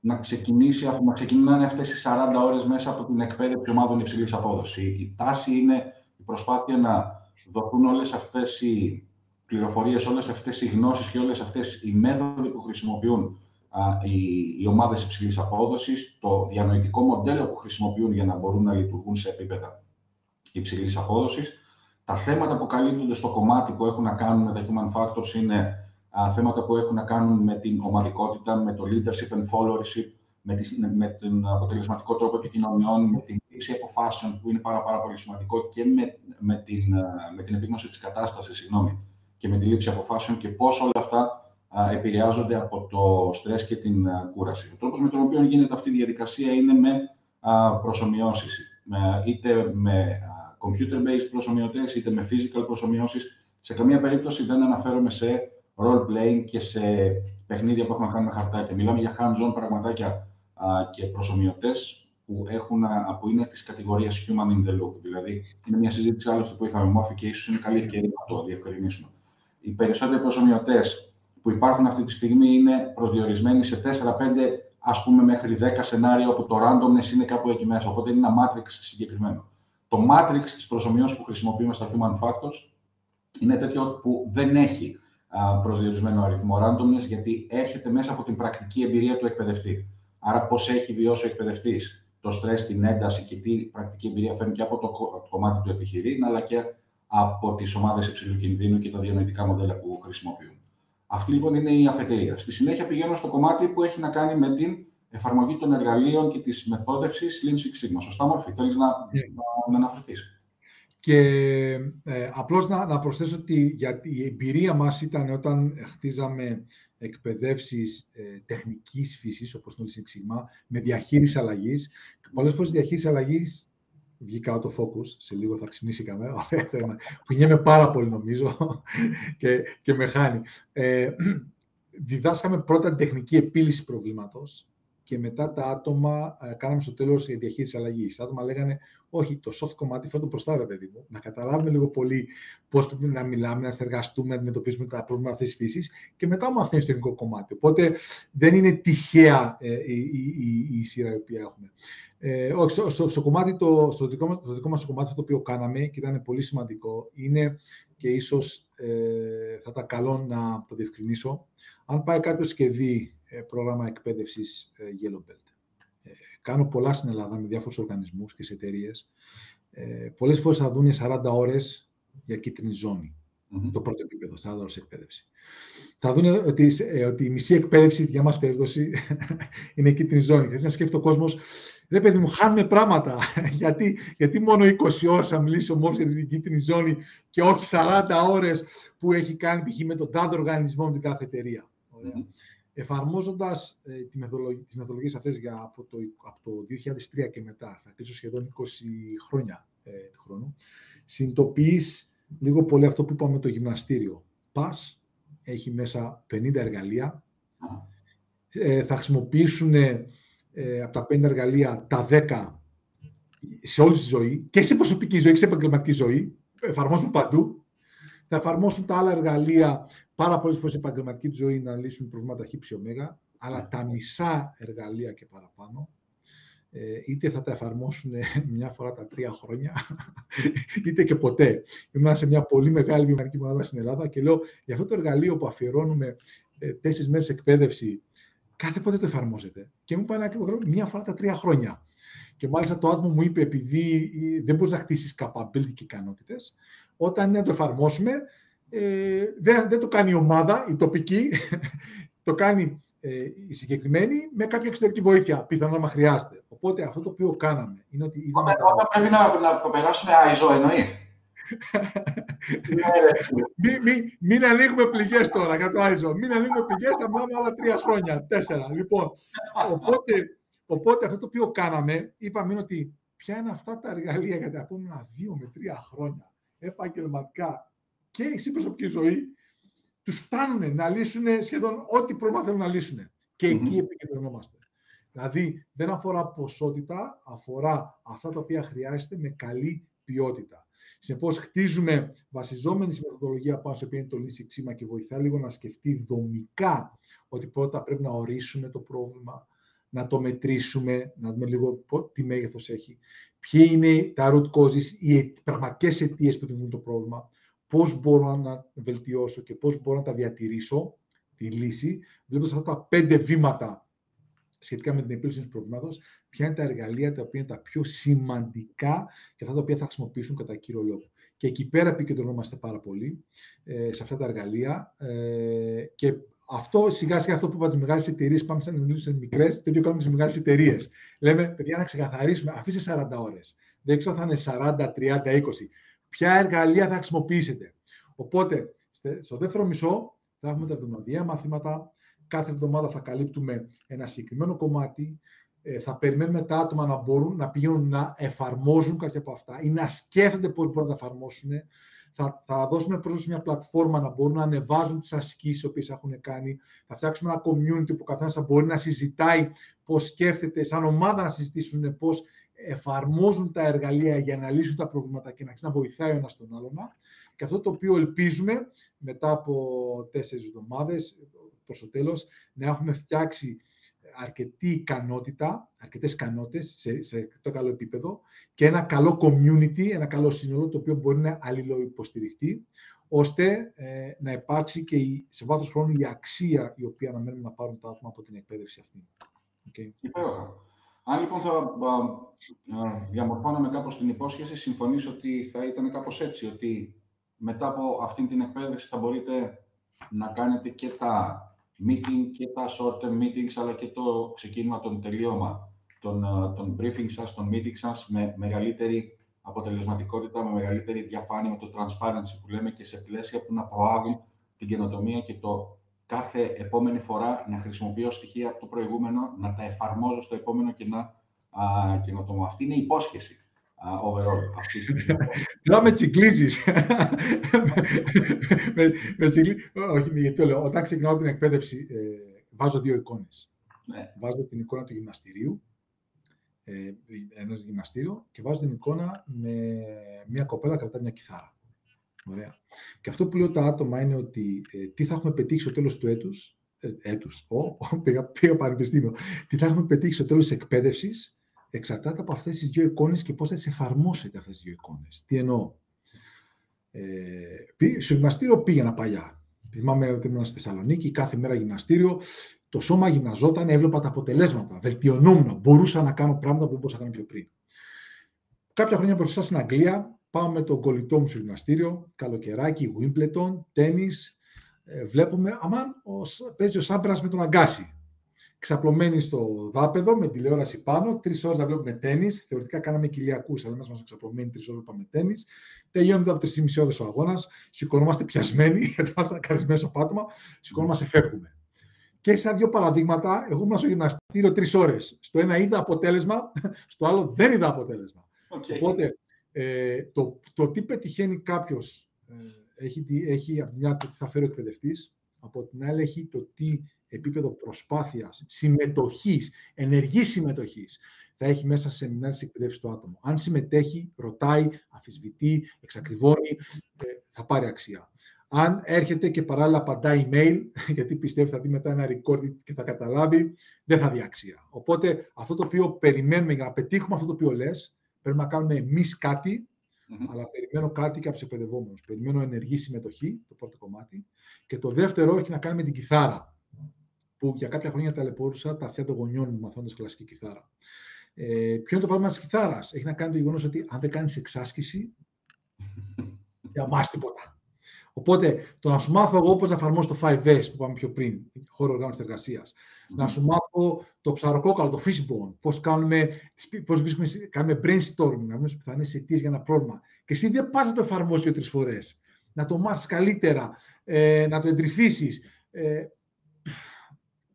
να, ξεκινήσει, να ξεκινάνε αυτές οι 40 ώρες μέσα από την εκπαίδευση ομάδων υψηλής απόδοσης. Η τάση είναι η προσπάθεια να δοθούν όλες αυτές οι πληροφορίες, όλες αυτές οι γνώσεις και όλες αυτές οι μέθοδοι που χρησιμοποιούν α, οι, οι ομάδες υψηλής απόδοσης, το διανοητικό μοντέλο που χρησιμοποιούν για να μπορούν να λειτουργούν σε επίπεδα υψηλής απόδοσης. Τα θέματα που καλύπτονται στο κομμάτι που έχουν να κάνουν με τα human factors είναι α, θέματα που έχουν να κάνουν με την ομαδικότητα, με το leadership and followership, με, τη, με τον αποτελεσματικό τρόπο επικοινωνιών, με την λήψη αποφάσεων, που είναι πάρα, πάρα πολύ σημαντικό, και με, με, την, με την επίγνωση της κατάστασης, συγγνώμη, και με τη λήψη αποφάσεων και πώς όλα αυτά α, επηρεάζονται από το στρες και την α, κούραση. Ο τρόπος με τον οποίο γίνεται αυτή η διαδικασία είναι με α, προσωμιώσεις, με, είτε με computer-based προσωμιωτές, είτε με physical προσωμιώσεις. Σε καμία περίπτωση δεν αναφέρομαι σε role-playing και σε παιχνίδια που έχουμε να κάνουμε χαρτάκια. Μιλάμε για hands-on πραγματάκια και προσωμιωτές που, έχουν, που είναι της κατηγορίας human in the loop. Δηλαδή, είναι μια συζήτηση άλλωστε που είχαμε μόρφη και ίσως είναι καλή ευκαιρία να το διευκρινίσουμε. Οι περισσότεροι προσωμιωτές που υπάρχουν αυτή τη στιγμή είναι προσδιορισμένοι σε 4-5 ας πούμε μέχρι 10 σενάρια όπου το randomness είναι κάπου εκεί μέσα. Οπότε είναι ένα matrix συγκεκριμένο. Το matrix της προσωμιώσης που χρησιμοποιούμε στα human factors είναι τέτοιο που δεν έχει προσδιορισμένο αριθμό randomness γιατί έρχεται μέσα από την πρακτική εμπειρία του εκπαιδευτή. Άρα, πώς έχει βιώσει ο εκπαιδευτής το στρες, την ένταση και τι πρακτική εμπειρία φέρνει και από το κομμάτι του επιχειρήν, αλλά και από τις ομάδες υψηλού κινδύνου και τα διανοητικά μοντέλα που χρησιμοποιούν. Αυτή λοιπόν είναι η αφετηρία. Στη συνέχεια πηγαίνω στο κομμάτι που έχει να κάνει με την εφαρμογή των εργαλείων και της μεθόδευσης Lean Six Sigma. Σωστά, Μορφή, θέλεις να, να, να αναφερθείς; Και ε, απλώς να, να προσθέσω ότι γιατί η εμπειρία μας ήταν όταν χτίζαμε εκπαιδεύσεις ε, τεχνικής φύσης, όπως το Six με διαχείριση αλλαγής. Πολλές φορές διαχείριση αλλαγής βγήκα το focus, σε λίγο θα ξυπνήσει η καμέρα, κουνιέμαι πάρα πολύ νομίζω και, και με χάνει. Ε, διδάσκαμε πρώτα την τεχνική επίλυση προβλήματος και μετά τα άτομα ε, κάναμε στο τέλος η διαχείριση αλλαγής. Τα άτομα λέγανε, όχι, το soft κομμάτι φέρνει το μπροστά, ρε παιδί μου. Να καταλάβουμε λίγο πολύ πώς πρέπει να μιλάμε, να συνεργαστούμε, να αντιμετωπίσουμε τα προβλήματα αυτής της φύσης και μετά μαθαίνεις το τεχνικό κομμάτι. Οπότε δεν είναι τυχαία ε, η, η, η, η, σειρά η οποία έχουμε. Ε, στο, στο, στο, κομμάτι, το, στο δικό, μας, το δικό μας κομμάτι το οποίο κάναμε και ήταν πολύ σημαντικό είναι και ίσως ε, θα ήταν καλό να το διευκρινίσω. Αν πάει κάποιος και δει ε, πρόγραμμα εκπαίδευσης ε, Yellow Belt. Ε, κάνω πολλά στην Ελλάδα με διάφορους οργανισμούς και σε εταιρείες. Πολλές φορές θα δουν 40 ώρες για κίτρινη Το πρώτο επίπεδο, 40 ώρες εκπαίδευση. Θα δουν ότι, ότι η μισή εκπαίδευση, για μας περίπτωση, είναι κίτρινη ζώνη. Θες να σκέφτεται ο κόσμος, ρε παιδί μου, χάνουμε πράγματα. γιατί, γιατί μόνο 20 ώρες θα μιλήσει ο για την κίτρινη ζώνη και όχι 40 ώρες που έχει κάνει π.χ. με τον τάδε οργανισμό με την κάθε εταιρεία εφαρμόζοντας ε, τη μεθοδολογία, τις μεθοδολογίες αυτές για, από, το, από το 2003 και μετά, θα κλείσω σχεδόν 20 χρόνια ε, του χρόνου, συνειδητοποιείς λίγο πολύ αυτό που είπαμε το γυμναστήριο. Πας, έχει μέσα 50 εργαλεία, ε, θα χρησιμοποιήσουν ε, από τα 50 εργαλεία τα 10 σε όλη τη ζωή, και σε προσωπική ζωή και σε επαγγελματική ζωή, εφαρμόζουν παντού, θα εφαρμόσουν τα άλλα εργαλεία πάρα πολλές φορές επαγγελματική ζωή να λύσουν προβλήματα χύψη ωμέγα, αλλά ναι. τα μισά εργαλεία και παραπάνω, ε, είτε θα τα εφαρμόσουν μια φορά τα τρία χρόνια, είτε και ποτέ. Ήμουν σε μια πολύ μεγάλη βιομηχανική μονάδα στην Ελλάδα και λέω για αυτό το εργαλείο που αφιερώνουμε ε, τέσσερις μέρες εκπαίδευση, κάθε πότε το εφαρμόζεται. Και μου πάνε ακριβώς μια φορά τα τρία χρόνια. Και μάλιστα το άτομο μου είπε, επειδή ε, δεν μπορείς να χτίσεις capability και ικανότητες, όταν είναι να το εφαρμόσουμε, ε, δεν, δεν το κάνει η ομάδα, η τοπική, το κάνει ε, η συγκεκριμένη με κάποια εξωτερική βοήθεια, πιθανόν να χρειάζεται. Οπότε αυτό το οποίο κάναμε είναι ότι... Είδαμε όταν, όταν πρέπει να, να περάσουμε ISO, εννοείς; μην, μην, μην ανοίγουμε πληγές τώρα, κατάλαβε. Μην ανοίγουμε πληγές, θα μιλάμε άλλα τρία χρόνια, τέσσερα. Λοιπόν, οπότε, οπότε αυτό το οποίο κάναμε, είπαμε ότι ποια είναι αυτά τα εργαλεία για τα επόμενα δύο με τρία χρόνια επαγγελματικά και η προσωπική ζωή, τους φτάνουν να λύσουν σχεδόν ό,τι πρόβλημα θέλουν να λύσουν. Και εκεί επικεντρωνόμαστε. Δηλαδή, δεν αφορά ποσότητα, αφορά αυτά τα οποία χρειάζεται με καλή ποιότητα. Συνεπώς, χτίζουμε βασιζόμενη στη μεθοδολογία πάνω σε οποία είναι το λύση ξύμα και βοηθάει λίγο να σκεφτεί δομικά ότι πρώτα πρέπει να ορίσουμε το πρόβλημα, να το μετρήσουμε, να δούμε λίγο τι μέγεθος έχει, ποιοι είναι τα root causes, οι πραγματικές αιτίες που δημιουργούν το πρόβλημα, πώς μπορώ να βελτιώσω και πώς μπορώ να τα διατηρήσω, τη λύση, βλέποντας αυτά τα πέντε βήματα σχετικά με την επίλυση του προβλήματος, ποια είναι τα εργαλεία τα οποία είναι τα πιο σημαντικά και αυτά τα οποία θα χρησιμοποιήσουν κατά κύριο λόγο. Και εκεί πέρα επικεντρωνόμαστε πάρα πολύ ε, σε αυτά τα εργαλεία ε, και αυτό σιγά σιγά αυτό που είπα τις μεγάλες εταιρείες, πάμε σαν να σε μικρές, το ίδιο κάνουμε σε μεγάλες εταιρείες. Λέμε, παιδιά, να ξεκαθαρίσουμε, αφήστε 40 ώρες. Δεν ξέρω αν θα είναι 40, 30, 20. Ποια εργαλεία θα χρησιμοποιήσετε. Οπότε, στο δεύτερο μισό θα έχουμε τα εβδομαδιαία μαθήματα. Κάθε εβδομάδα θα καλύπτουμε ένα συγκεκριμένο κομμάτι. Ε, θα περιμένουμε τα άτομα να μπορούν να πηγαίνουν να εφαρμόζουν κάποια από αυτά ή να σκέφτονται πώς μπορούν να τα εφαρμόσουν. Θα, θα δώσουμε πρόσβαση μια πλατφόρμα να μπορούν να ανεβάζουν τις ασκήσεις οι οποίες έχουν κάνει. Θα φτιάξουμε ένα community που καθένας θα μπορεί να συζητάει πώς σκέφτεται, σαν ομάδα να συζητήσουν πώς εφαρμόζουν τα εργαλεία για να λύσουν τα προβλήματα και να να βοηθάει ο ένας τον άλλον. Και αυτό το οποίο ελπίζουμε μετά από τέσσερις εβδομάδες, προς το τέλος, να έχουμε φτιάξει αρκετή ικανότητα, αρκετές ικανότητες σε, σε το καλό επίπεδο και ένα καλό community, ένα καλό σύνολο το οποίο μπορεί να αλληλοϊποστηριχτεί, ώστε ε, να υπάρξει και η, σε βάθος χρόνου η αξία η οποία αναμένουμε να πάρουν τα άτομα από την εκπαίδευση αυτή. Okay. Αν λοιπόν θα διαμορφώναμε κάπως την υπόσχεση, συμφωνήσω ότι θα ήταν κάπως έτσι, ότι μετά από αυτή την εκπαίδευση θα μπορείτε να κάνετε και τα meeting και τα short-term meetings, αλλά και το ξεκίνημα, των τελείωμα των, των briefing σας, των meeting σας, με μεγαλύτερη αποτελεσματικότητα, με μεγαλύτερη διαφάνεια, με το transparency που λέμε και σε πλαίσια που να προάγουν την καινοτομία και το κάθε επόμενη φορά να χρησιμοποιώ στοιχεία από το προηγούμενο, να τα εφαρμόζω στο επόμενο και να α, καινοτομώ. Αυτή είναι η υπόσχεση overall. Τώρα με τσιγκλίζεις. Όχι, γιατί το λέω. Όταν ξεκινάω την εκπαίδευση, ε, βάζω δύο εικόνες. Ναι. Βάζω την εικόνα του γυμναστηρίου, ε, ενός γυμναστήριο, και βάζω την εικόνα με μια κοπέλα κρατά μια κιθάρα. Ωραία. Και αυτό που λέω τα άτομα είναι ότι ε, τι θα έχουμε πετύχει στο τέλος του έτους, ε, έτους, ο, πήγα, πήγα πανεπιστήμιο, τι θα έχουμε πετύχει στο τέλος της εκπαίδευσης, εξαρτάται από αυτές τις δύο εικόνες και πώς θα τις εφαρμόσετε αυτές τις δύο εικόνες. Τι εννοώ; Ε, στο γυμναστήριο πήγαινα παλιά. Θυμάμαι ότι ήμουν στη Θεσσαλονίκη, κάθε μέρα γυμναστήριο. Το σώμα γυμναζόταν, έβλεπα τα αποτελέσματα. Βελτιωνόμουν. Μπορούσα να κάνω πράγματα που δεν μπορούσα να κάνω πιο πριν. Κάποια χρόνια μπροστά στην Αγγλία, πάω με τον κολλητό μου στο γυμναστήριο, καλοκαιράκι, Wimbledon, τέννη. Ε, βλέπουμε, αμάν, ο, παίζει ο Σάμπρας με τον Αγκάση ξαπλωμένοι στο δάπεδο με τηλεόραση πάνω, τρεις ώρες να βλέπουμε τέννη. Θεωρητικά κάναμε κοιλιακούς, αλλά είμαστε ξαπλωμένοι τρεις ώρες πάμε τέννη. Τελειώνει από τρεις μισή ώρες ο αγώνας, σηκωνόμαστε πιασμένοι, γιατί είμαστε καρισμένοι στο πάτωμα, σηκωνόμαστε, φεύγουμε. Και σαν δύο παραδείγματα, εγώ ήμουν στο γυμναστήριο τρεις ώρες. Στο ένα είδα αποτέλεσμα, στο άλλο δεν είδα αποτέλεσμα. Okay. Οπότε, ε, το, το τι πετυχαίνει κάποιος ε, έχει, έχει από μια το τι θα φέρει ο εκπαιδευτής, από την άλλη έχει το τι επίπεδο προσπάθειας, συμμετοχής, ενεργής συμμετοχής, θα έχει μέσα σε σεμινάρια εκπαιδεύσεις το άτομο. Αν συμμετέχει, ρωτάει, αφισβητεί, εξακριβώνει, ε, θα πάρει αξία. Αν έρχεται και παράλληλα απαντά email, γιατί πιστεύει θα δει μετά ένα record και θα καταλάβει, δεν θα δει αξία. Οπότε αυτό το οποίο περιμένουμε για να πετύχουμε αυτό το οποίο λες, πρέπει να κάνουμε εμείς κάτι, αλλά περιμένω κάτι και από τους εκπαιδευόμενους. Περιμένω ενεργή συμμετοχή, το πρώτο κομμάτι. Και το δεύτερο έχει να κάνει με την κιθάρα που για κάποια χρόνια ταλαιπωρούσα τα αυτιά των γονιών μου μαθαίνοντα κλασική κιθάρα. Ε, ποιο είναι το πρόβλημα της κιθάρας; Έχει να κάνει το γεγονός ότι αν δεν κάνεις εξάσκηση, για μα τίποτα. Οπότε, το να σου μάθω εγώ πώς να εφαρμόσω το 5S που είπαμε πιο πριν, χώρο οργάνωσης εργασίας, να σου μάθω το ψαροκόκαλο, το fishbone, πώς κάνουμε, πώς κάνουμε brainstorming, να βρούμε πιθανές αιτίες για ένα πρόβλημα. Και εσύ δεν πας να το εφαρμόσεις δύο-τρεις φορές. Να το μάθεις καλύτερα, ε, να το εντρυφήσεις. Ε,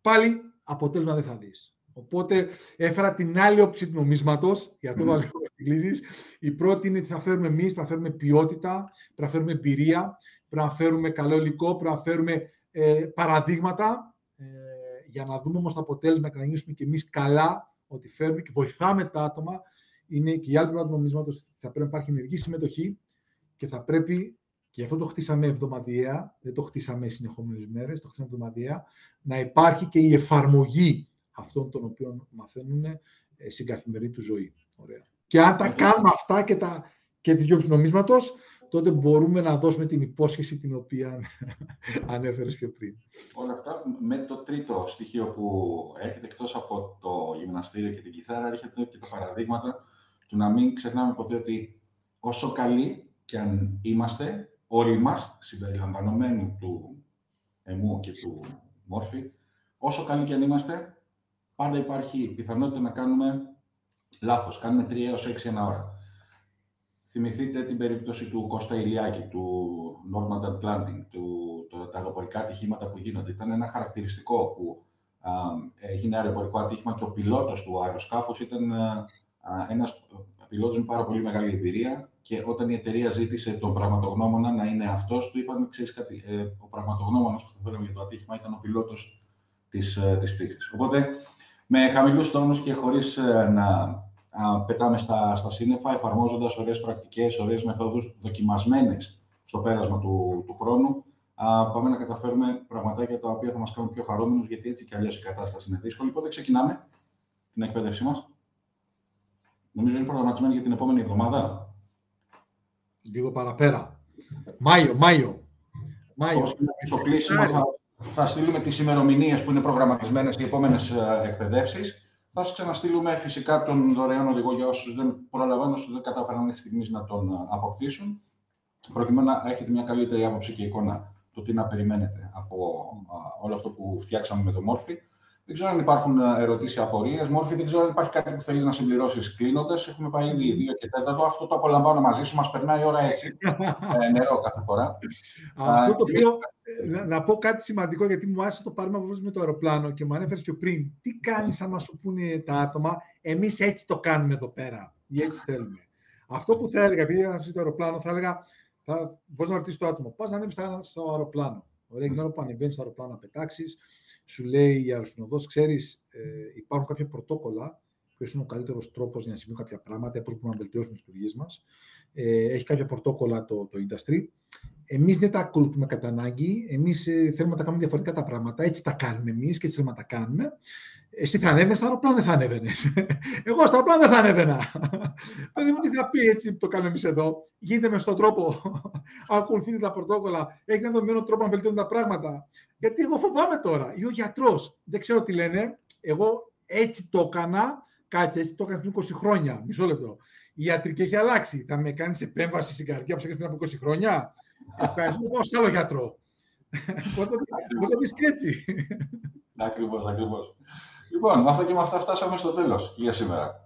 πάλι αποτέλεσμα δεν θα δεις. Οπότε έφερα την άλλη όψη του νομίσματος, για αυτό mm. κλίσεις. Η πρώτη είναι ότι θα φέρουμε εμείς, πρέπει να φέρουμε ποιότητα, πρέπει να φέρουμε εμπειρία, πρέπει να φέρουμε καλό υλικό, πρέπει να φέρουμε ε, παραδείγματα, ε, για να δούμε όμως το αποτέλεσμα και να νιώσουμε κι εμείς καλά ότι φέρουμε και βοηθάμε τα άτομα. Είναι και η άλλη πλευρά του νομίσματος θα πρέπει να υπάρχει ενεργή συμμετοχή και θα πρέπει, και αυτό το χτίσαμε εβδομαδιαία, δεν το χτίσαμε συνεχόμενες μέρες, το χτίσαμε εβδομαδιαία, να υπάρχει και η εφαρμογή αυτών των οποίων μαθαίνουν ε, στην καθημερινή του ζωή. Ωραία. Και αν τα κάνουμε αυτά και, τα, και τις δυο νομίσματος, τότε μπορούμε να δώσουμε την υπόσχεση την οποία ανέφερες πιο πριν. Όλα αυτά με το τρίτο στοιχείο που έρχεται εκτός από το γυμναστήριο και την κιθάρα, έρχεται και τα παραδείγματα του να μην ξεχνάμε ποτέ ότι όσο καλοί και αν είμαστε, όλοι μας, συμπεριλαμβανομένου του εμού και του μόρφη, όσο καλοί και αν είμαστε, πάντα υπάρχει πιθανότητα να κάνουμε λάθος. Κάνουμε 3 έως 6 ένα ώρα. Θυμηθείτε την περίπτωση του Κώστα Ηλιάκη, του Normal Planting, του, το, τα αεροπορικά ατυχήματα που γίνονται. Ήταν ένα χαρακτηριστικό που α, έγινε αεροπορικό ατύχημα και ο πιλότος του αεροσκάφους ήταν α, ένας πιλότος με πάρα πολύ μεγάλη εμπειρία και όταν η εταιρεία ζήτησε τον πραγματογνώμονα να είναι αυτός, του είπαν, ξέρεις κάτι, ε, ο πραγματογνώμονας που θα θέλαμε για το ατύχημα ήταν ο πιλότος της, ε, της πτήσης. Οπότε με χαμηλούς τόνους και χωρίς ε, να α, πετάμε στα, στα σύννεφα, εφαρμόζοντας ωραίες πρακτικές, ωραίες μεθόδους δοκιμασμένες στο πέρασμα του, του χρόνου, α, πάμε να καταφέρουμε πραγματάκια τα οποία θα μας κάνουν πιο χαρούμενους, γιατί έτσι κι αλλιώς η κατάσταση είναι δύσκολη. Πότε ξεκινάμε την εκπαίδευσή μας; Νομίζω είναι προγραμματισμένη για την επόμενη εβδομάδα. Λίγο παραπέρα. Μάιο, Μάιο. Μάιο. Στο κλείσιμο θα, θα στείλουμε τις ημερομηνίες που είναι προγραμματισμένες οι επόμενες ε, εκπαιδεύσεις. Θα σας ξαναστείλουμε φυσικά τον δωρεάν οδηγό για όσους δεν προλαβαίνουν, όσους δεν κατάφεραν μέχρι στιγμής να τον ε, αποκτήσουν, προκειμένου να έχετε μια καλύτερη άποψη και εικόνα του τι να περιμένετε από όλο αυτό που φτιάξαμε με το Μόρφι. Δεν ξέρω αν υπάρχουν ε, ερωτήσεις, απορίες. Μόρφη, δεν ξέρω αν υπάρχει κάτι που θέλεις να συμπληρώσεις κλείνοντας. Έχουμε πάει ήδη δύο και τέταρτο. Αυτό το απολαμβάνω μαζί σου. Μας περνάει η ώρα έτσι. ε, νερό κάθε φορά. Αυτό το οποίο. Να, να, πω κάτι σημαντικό, γιατί μου άρεσε το πάρμα που με το αεροπλάνο και μου ανέφερες πιο πριν. Τι κάνεις άμα σου πούνε τα άτομα, εμείς έτσι το κάνουμε εδώ πέρα. Ή έτσι θέλουμε. Αυτό που θα έλεγα, επειδή είχα το αεροπλάνο, θα έλεγα. Θα, μπορείς να ρωτήσεις το άτομο, πας να ανέβεις στο αεροπλάνο. Ωραία, την ώρα που ανεβαίνεις στο αεροπλάνο να πετάξεις, σου λέει η αεροσυνοδό, ξέρεις, ε, υπάρχουν κάποια πρωτόκολλα, ποιο είναι ο καλύτερος τρόπος για να συμβούν κάποια πράγματα, πώς μπορούμε να βελτιώσουμε τις λειτουργίες μας. Ε, έχει κάποια πρωτόκολλα το, το industry. Εμείς δεν τα ακολουθούμε κατά ανάγκη. Εμείς ε, θέλουμε να τα κάνουμε διαφορετικά τα πράγματα. Έτσι τα κάνουμε εμείς και έτσι θέλουμε να τα κάνουμε. Εσύ θα ανέβαινες, στο αεροπλάνο δεν θα ανέβαινες. Εγώ στο αεροπλάνο δεν θα ανέβαινα. Δηλαδή μου τι θα πει έτσι που το κάνουμε εμείς εδώ. Γίνεται μες στον τρόπο. Ακολουθείτε τα πρωτόκολλα. Έχει ένα δομημένο τρόπο να βελτιώνουν τα πράγματα. Γιατί εγώ φοβάμαι τώρα. Ή ο γιατρός. Δεν ξέρω τι λένε. Εγώ έτσι το έκανα. Κάτσε έτσι το έκανα πριν 20 χρόνια. Μισό λεπτό. Η ιατρική έχει αλλάξει. Θα με κάνεις επέμβαση στην καρδιά που σε πριν από 20 χρόνια; Ευχαριστώ. πάω σε άλλο γιατρό. Πώ θα δει και έτσι. Ακριβώς, ακριβώς. Λοιπόν, με αυτά και με αυτά φτάσαμε στο τέλος για σήμερα.